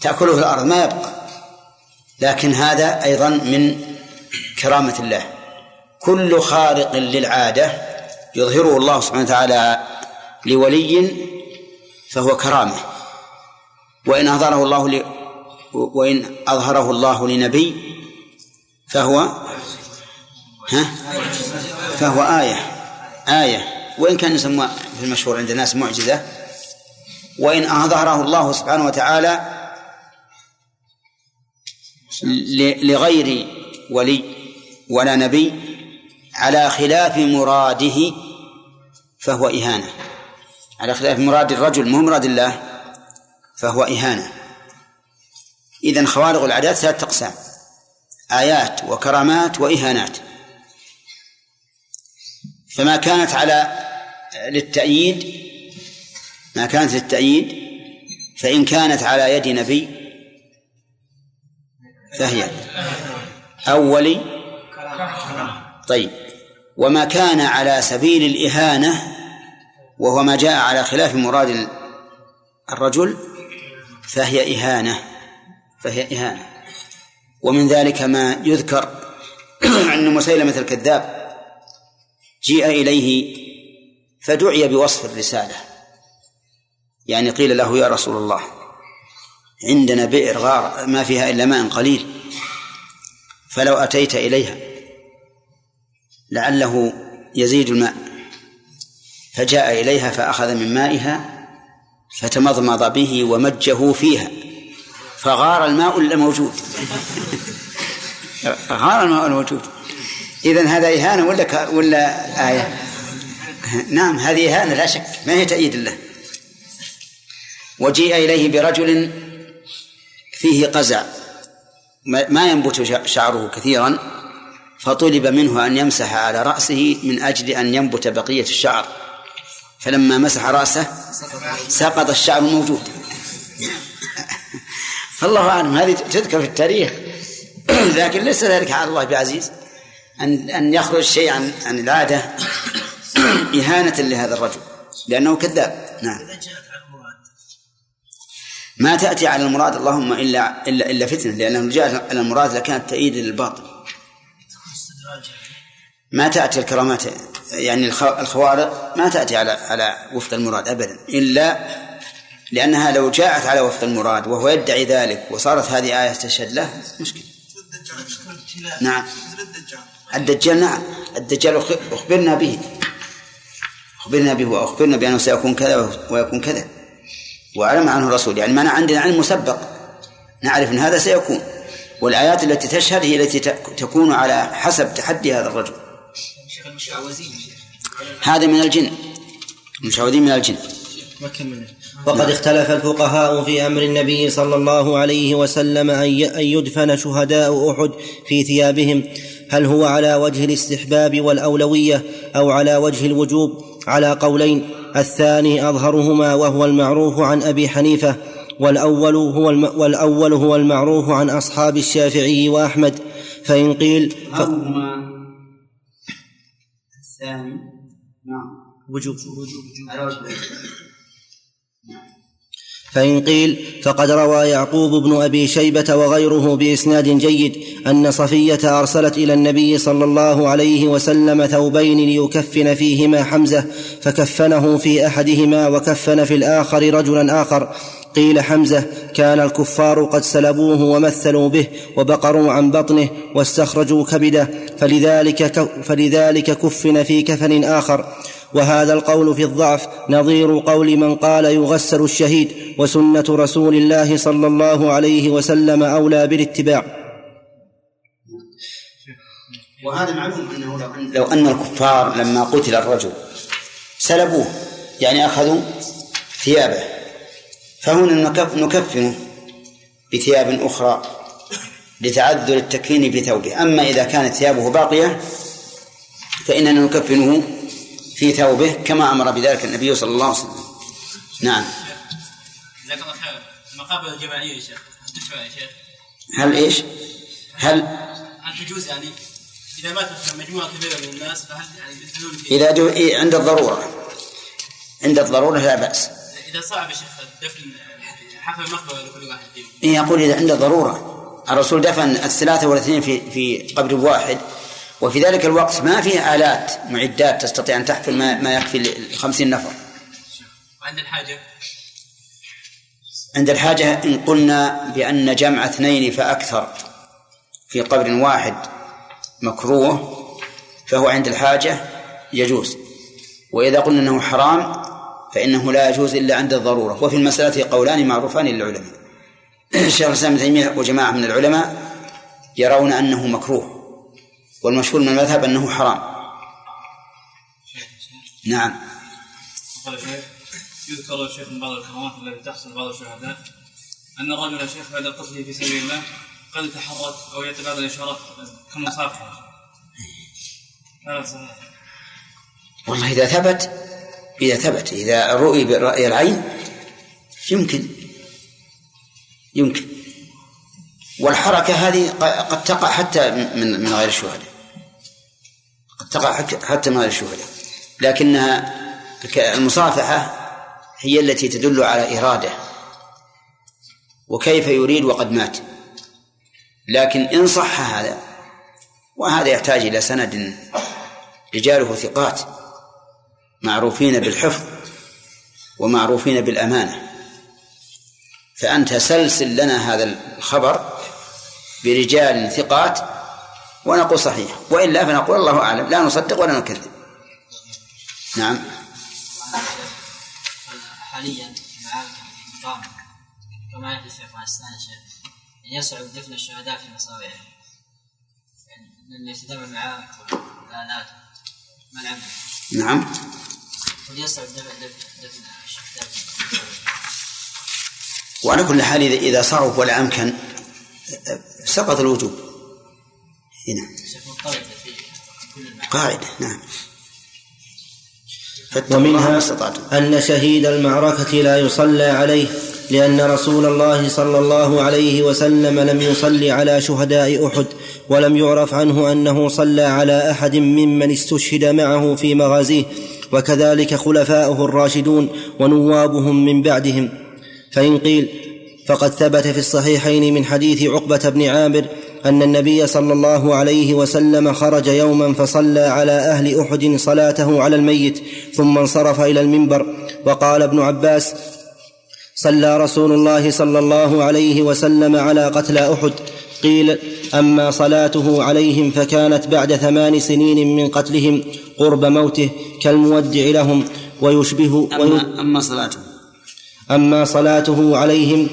تأكله الأرض ما يبقى. لكن هذا أيضا من كرامة الله. كل خارق للعادة يظهره الله سبحانه وتعالى لولي فهو كرامة. وإن أظهره الله ل... وإن أظهره الله لنبي فهو ها؟ فهو آية. آية. وإن كان يسمى في المشهور عند الناس معجزة. وإن أظهره الله سبحانه وتعالى لغير ولي ولا نبي على خلاف مراده فهو إهانة. على خلاف مراد الرجل مو مراد الله فهو إهانة. إذن خوارق العادات ثلاثة أقسام آيات وكرامات وإهانات. فما كانت على للتأييد ما كانت للتأييد فإن كانت على يد نبي فهي أولي طيب. وما كان على سبيل الإهانة وهو ما جاء على خلاف مراد الرجل فهي إهانة فهي إهانة. ومن ذلك ما يذكر أن مسيلمة الكذاب جيء إليه فدعي بوصف الرسالة. يعني قيل له يا رسول الله عندنا بئر غار ما فيها إلا ماء قليل. فلو أتيت إليها لعله يزيد الماء. فجاء إليها فأخذ من مائها فتمضمض به ومجه فيها. فغار الماء الموجود غار الماء الموجود إذن هذا إهانة ولا ولا آية؟ نعم هذه إهانة لا شك. ما هي تأييد الله؟ وجيء إليه برجل فيه قزع. ما ينبت شعره كثيرا فطلب منه أن يمسح على رأسه من أجل أن ينبت بقية الشعر. فلما مسح رأسه سقط الشعر الموجود فالله أعلم هذه تذكر في التاريخ. لكن ليس ذلك على الله بعزيز. أن أن يخرج شيء عن عن العادة إهانة لهذا الرجل لأنه كذاب. نعم. ما تأتي على المراد اللهم إلا إلا إلا فتنة لأنه جاء على المراد لكانت تأييد للباطل. ما تأتي الكرامات يعني الخوارق ما تأتي على على وفق المراد أبدا إلا لأنها لو جاءت على وفق المراد وهو يدعي ذلك وصارت هذه آية تشهد له مشكلة. نعم. الدجال نعم. الدجال أخبرنا به. أخبرنا به وأخبرنا بأنه سيكون كذا ويكون كذا. وأعلم عنه الرسول يعني ما عندنا علم مسبق. نعرف أن هذا سيكون. والآيات التي تشهد هي التي تكون على حسب تحدي هذا الرجل. هذا من الجن. المشعوذين من الجن. وقد اختلف الفقهاء في أمر النبي صلى الله عليه وسلم أن يدفن شهداء أحد في ثيابهم. هل هو على وجه الاستحباب والأولوية أو على وجه الوجوب؟ على قولين. الثاني أظهرهما وهو المعروف عن أبي حنيفة والأول هو والأول هو المعروف عن أصحاب الشافعي وأحمد. فإن قيل ف... الثاني نعم وجوب وجه فإن قيل فقد روى يعقوب بن أبي شيبة وغيره بإسناد جيد أن صفية أرسلت إلى النبي صلى الله عليه وسلم ثوبين ليكفن فيهما حمزة فكفنه في أحدهما وكفن في الآخر رجلا آخر. قيل حمزة كان الكفار قد سلبوه ومثلوا به وبقروا عن بطنه واستخرجوا كبده فلذلك, فلذلك كفن في كفن آخر. وهذا القول في الضعف نظير قول من قال يغسل الشهيد وسنة رسول الله صلى الله عليه وسلم أولى بالاتباع. وهذا معلوم أنه لو ان, لو أن الكفار لما قتل الرجل سلبوه يعني أخذوا ثيابه. فهنا نكف نكفنه بثياب أخرى لتعذر التكفين في ثوبه أما إذا كانت ثيابه باقية فإننا نكفنه في ثوبه كما أمر بذلك النبي صلى الله عليه وسلم. نعم. جزاك الله خير. المقابر الجماعيه يا شيخ. هل يا شيخ؟ هل إيش؟ هل هل تجوز يعني إذا مات مثلا مجموعة كبيرة من الناس فهل يعني إذا دو... إيه، عند الضرورة. عند الضرورة لا بأس. إذا صعب يا شيخ دفن حفل المقبره لكل واحد فيهم. إيه يقول إذا عند ضرورة الرسول دفن الثلاثة والإثنين في في قبر واحد. وفي ذلك الوقت ما فيه آلات معدات تستطيع أن تحفل ما, يكفي لخمسين نفر. وعند الحاجة؟ عند الحاجة إن قلنا بأن جمع اثنين فأكثر في قبر واحد مكروه فهو عند الحاجة يجوز. وإذا قلنا أنه حرام فإنه لا يجوز إلا عند الضرورة. وفي المسألة قولان معروفان للعلماء. الشيخ الإسلام ابن تيمية وجماعة من العلماء يرون أنه مكروه. والمشهور من المذهب أنه حرام. نعم. يذكر الشيخ من بعض الكرامات التي تحصل بعض الشهداء أن الرجل يا شيخ بعد قتله في سبيل الله قد يتحرك أو يتبادل اشارات كمصافحه هذا صحيح. والله إذا ثبت إذا ثبت إذا رؤي برأي العين يمكن. يمكن. والحركة هذه قد تقع حتى من من غير الشهداء تقع حتى غير الشهداء لكنها المصافحة هي التي تدل على إرادة. وكيف يريد وقد مات. لكن إن صح هذا وهذا يحتاج إلى سند رجاله ثقات معروفين بالحفظ ومعروفين بالأمانة. فأنت سلسل لنا هذا الخبر برجال ثقات ونقول صحيح. وإلا فنقول الله أعلم. لا نصدق ولا نكذب. نعم. حاليا الإقامة كما يحدث في أفغانستان شيخ أن يصعب دفن الشهداء في مصابيحهم يعني يتدمر المعارك والآلات ما العمل؟ نعم. يصعب دفن الشهداء وعلى كل حال إذا صعب ولا أمكن سقط الوجوب. هنا كل المعارك. قاعدة نعم. فاتقوا الله ما ومنها استطعتم. أن شهيد المعركة لا يصلى عليه لأن رسول الله صلى الله عليه وسلم لم يصلي على شهداء أحد ولم يعرف عنه أنه صلى على أحد ممن استشهد معه في مغازيه وكذلك خلفاؤه الراشدون ونوابهم من بعدهم. فإن قيل فقد ثبت في الصحيحين من حديث عقبة بن عامر أن النبي صلى الله عليه وسلم خرج يوما فصلى على أهل أحد صلاته على الميت ثم انصرف إلى المنبر. وقال ابن عباس صلى رسول الله صلى الله عليه وسلم على قتلى أحد. قيل أما صلاته عليهم فكانت بعد ثمان سنين من قتلهم قرب موته كالمودع لهم ويشبه وي... أما أما صلاته. أما صلاته عليهم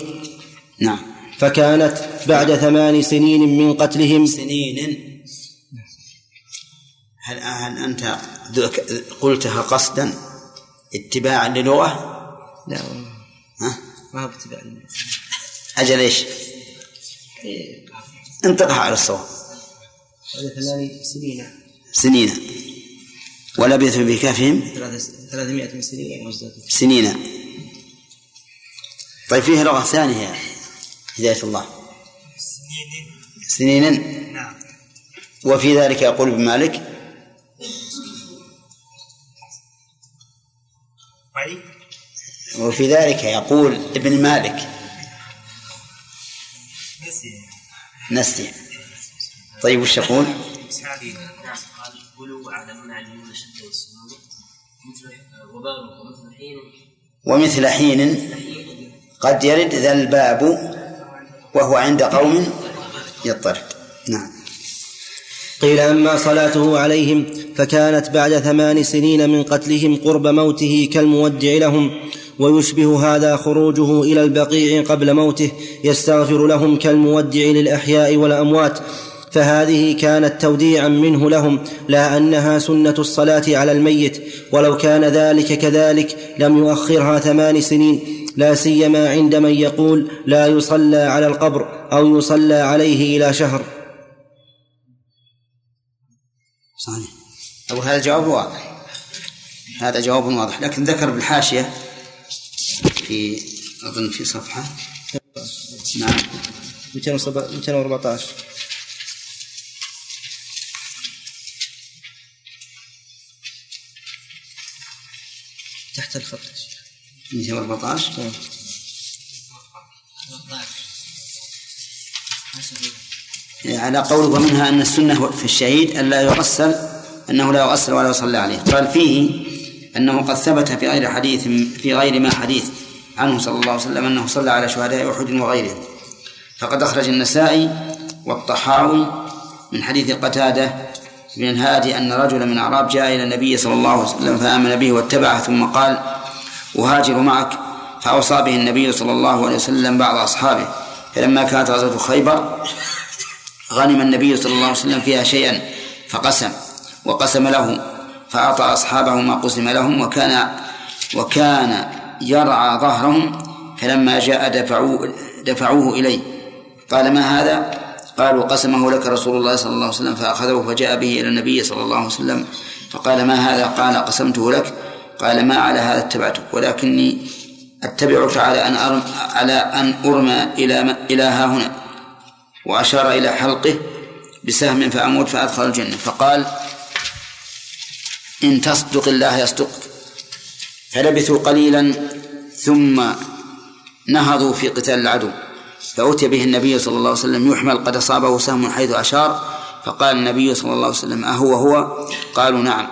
نعم. فكانت بعد ثمان سنين من قتلهم. سنين. هل هل أنت قلتها قصدا؟ اتباعا للغة؟ لا. ها؟ ما هو ابتداء أجل إيش؟ انطقها على الصواب. بعد ثمان سنين. سنين. ولبثوا بكهفهم ثلاثمائة سنين وازدادوا سنين. طيب فيها لغة ثانية هداية الله. سنين نعم. وفي ذلك يقول ابن مالك؟ طيب وفي ذلك يقول ابن مالك. نسي. نسي. طيب وش يقول؟ حين. ومثل حين. قد يرد ذا الباب وهو عند قوم يضطرب نعم. قيل أما صلاته عليهم فكانت بعد ثمان سنين من قتلهم قرب موته كالمودع لهم ويشبه هذا خروجه إلى البقيع قبل موته يستغفر لهم كالمودع للأحياء والأموات. فهذه كانت توديعا منه لهم لا أنها سنة الصلاة على الميت ولو كان ذلك كذلك لم يؤخرها ثمان سنين. لا سيما عند من يقول لا يصلى على القبر أو يصلى عليه إلى شهر. صحيح. أو هذا جواب واضح. هذا جواب واضح. لكن ذكر بالحاشية في أظن في صفحة. نعم. 214 تحت الخط. 214 على قوله ومنها أن السنة في الشهيد ألا يغسل أنه لا يغسل ولا يصلى عليه. قال فيه أنه قد ثبت في غير حديث في غير ما حديث عنه صلى الله عليه وسلم أنه صلى على شهداء أحد وغيرهم فقد أخرج النسائي والطحاوي من حديث قتادة بن الهادي أن رجلا من أعراب جاء إلى النبي صلى الله عليه وسلم فآمن به واتبعه ثم قال أهاجر معك فأوصى به النبي صلى الله عليه وسلم بعض أصحابه فلما كانت غزوة خيبر غنم النبي صلى الله عليه وسلم فيها شيئا فقسم وقسم له فأعطى أصحابه ما قسم لهم وكان وكان يرعى ظهرهم فلما جاء دفعوه دفعوه إليه قال ما هذا؟ قالوا قسمه لك رسول الله صلى الله عليه وسلم فأخذه فجاء به إلى النبي صلى الله عليه وسلم فقال ما هذا؟ قال قسمته لك قال ما على هذا اتبعتك ولكني أتبعك على أن أرم على أن أرمى إلى إلى ها هنا وأشار إلى حلقه بسهم فأموت فأدخل الجنة. فقال إن تصدق الله يصدقك فلبثوا قليلا ثم نهضوا في قتال العدو. فأتي به النبي صلى الله عليه وسلم يحمل قد أصابه سهم حيث أشار. فقال النبي صلى الله عليه وسلم أهو هو قالوا نعم.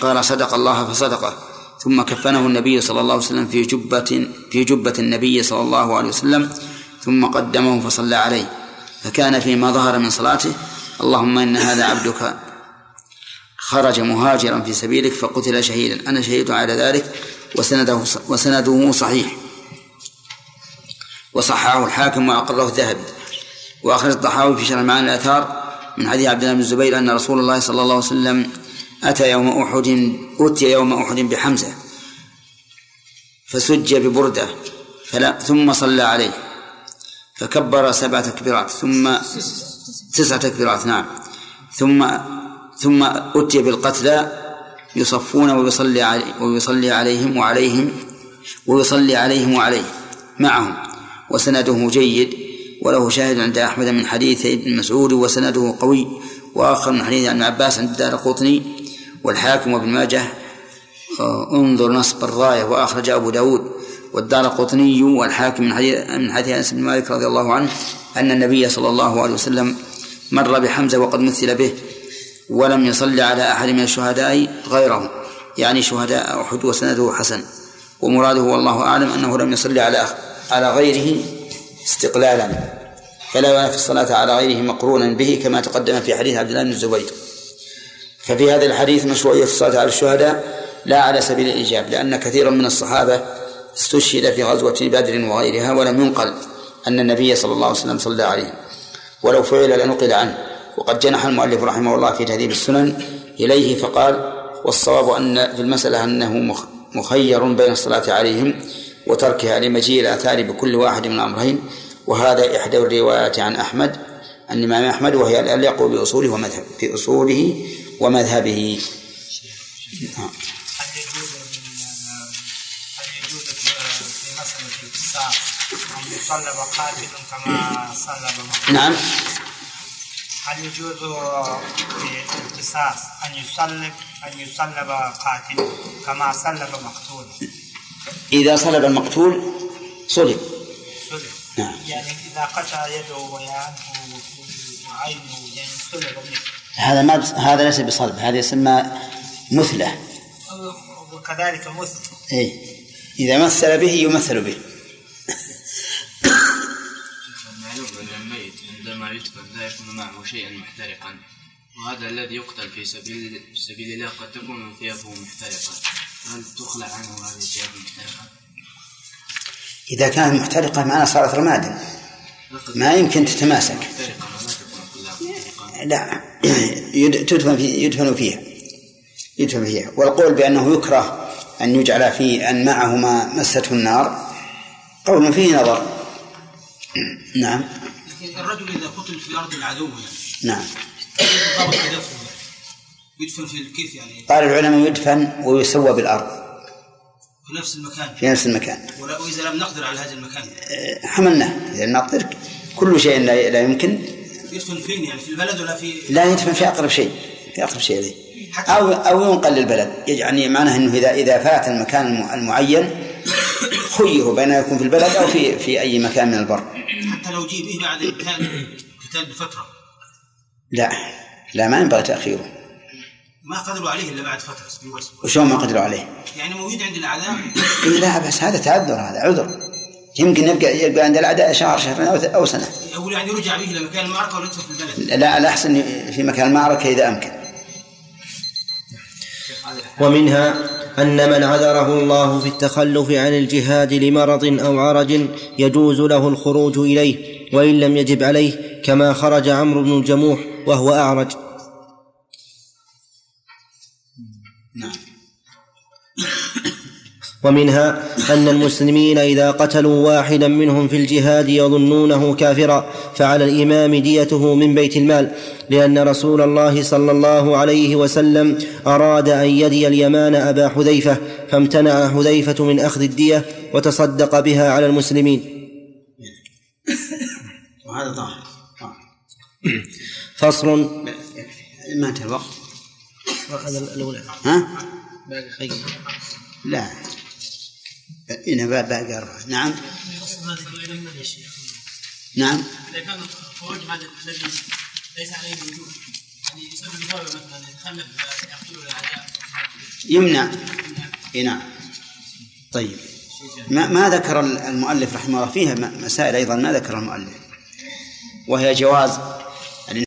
قال صدق الله فصدقه. ثم كفنه النبي صلى الله عليه وسلم في جبة في جبة النبي صلى الله عليه وسلم ثم قدمه فصلى عليه. فكان فيما ظهر من صلاته اللهم إن هذا عبدك خرج مهاجرا في سبيلك فقتل شهيدا. أنا شهيد على ذلك وسنده وسنده صحيح. وصححه الحاكم وأقره الذهبي. وأخرج الطحاوي في شرح معاني الآثار من حديث عبد الله بن الزبير أن رسول الله صلى الله عليه وسلم أتى يوم أحد أتي يوم أحد بحمزة فسج ببردة فلا ثم صلى عليه فكبر سبع تكبيرات ثم تسع تكبيرات نعم ثم ثم أتي بالقتلى يصفون ويصلي علي ويصلي عليهم وعليهم ويصلي عليهم وعليه معهم وسنده جيد وله شاهد عند أحمد من حديث ابن مسعود وسنده قوي وآخر من حديث ابن عباس عند الدار قطني والحاكم وابن ماجه آه، انظر نصب الراية وأخرج أبو داود. والدار قطني والحاكم من حديث من حديث أنس بن مالك رضي الله عنه أن النبي صلى الله عليه وسلم مر بحمزة وقد مثل به ولم يصلي على أحد من الشهداء غيره. يعني شهداء أحد وسنده حسن. ومراده والله أعلم أنه لم يصلي على على غيره استقلالا. فلا ينافي الصلاة على غيره مقرونا به كما تقدم في حديث عبد الله بن الزبير. ففي هذا الحديث مشروعية الصلاة على الشهداء لا على سبيل الإيجاب لأن كثيرا من الصحابة استشهد في غزوة بدر وغيرها ولم ينقل أن النبي صلى الله عليه وسلم صلى عليه. ولو فعل لنقل عنه. وقد جنح المؤلف رحمه الله في تهذيب السنن إليه فقال والصواب أن في المسألة أنه مخير بين الصلاة عليهم وتركها لمجيء الآثار بكل واحد من الأمرين وهذا إحدى الروايات عن أحمد عن الإمام أحمد وهي الأليق بأصوله ومذهب في أصوله ومذهبه. يصلب قاتل كما صلب؟ نعم. هل يجوز في القصاص أن يصلب أن يصلب قاتل كما صلب مقتول؟ إذا صلب المقتول صلب. صلب. نعم. يعني إذا قطع يده ويعنه وعينه يعني صلب منه. هذا ما بس هذا ليس بصلب هذا يسمى مثلة. وكذلك مثل. إيه. إذا مثل به يمثل به. معلوم أن الميت عندما يدفن لا يكون معه شيئا محترقا وهذا الذي يقتل في سبيل سبيل الله قد تكون ثيابه محترقة. هل تخلع عنه هذه الثياب المحترقة؟ إذا كانت محترقة معنا صارت رمادا. ما يمكن تتماسك. لا. تدفن في يدفن فيها يدفن فيها والقول بأنه يكره أن يجعل في أن معه ما مسته النار قول فيه نظر. نعم. لكن الرجل إذا قتل في ارض العدو يعني نعم. يدفن في الكيف يعني. قال العلماء يدفن ويسوى بالأرض. في نفس المكان. في نفس المكان. وإذا لم نقدر على هذا المكان. يعني حملناه. إذا نقدر كل شيء لا يمكن. يدفن فين يعني في البلد ولا في لا يدفن في أقرب شيء في أقرب شيء إليه. أو أو ينقل للبلد. يعني معناه أنه إذا إذا فات المكان الم- المعين خيروا بين يكون في البلد أو في في أي مكان من البر. حتى لو جيء به بعد القتال بفترة. لا. لا ما ينبغي تأخيره. ما قدروا عليه إلا بعد فترة وشلون ما قدروا عليه؟ يعني موجود عند الاعداء لا بس هذا تعذر هذا عذر. يمكن يبقى يبقى عند الأعداء شهر شهرين أو أو سنة. أو يعني رجع به إلى مكان المعركة ولا في البلد؟ لا الأحسن في مكان المعركة إذا أمكن. ومنها أن من عذره الله في التخلف عن الجهاد لمرض أو عرج يجوز له الخروج إليه وإن لم يجب عليه كما خرج عمرو بن الجموح وهو أعرج. ومنها أن المسلمين إذا قتلوا واحدا منهم في الجهاد يظنونه كافرا فعلى الإمام ديته من بيت المال لأن رسول الله صلى الله عليه وسلم أراد أن يدي اليمان أبا حذيفة فامتنع حذيفة من أخذ الدية وتصدق بها على المسلمين. وهذا ظاهر فصل. ما انتهى الوقت؟ هذا الأولى. ها؟ باقي خير. لا. هنا باقي أربعة نعم؟ نعم. اذا كان هذا الذي ليس عليه يعني يسبب مثلا يتخلف يقتل الاعداء يمنع. إي نعم. طيب. ما, ما ذكر المؤلف رحمه الله فيها مسائل أيضا ما ذكر المؤلف وهي جواز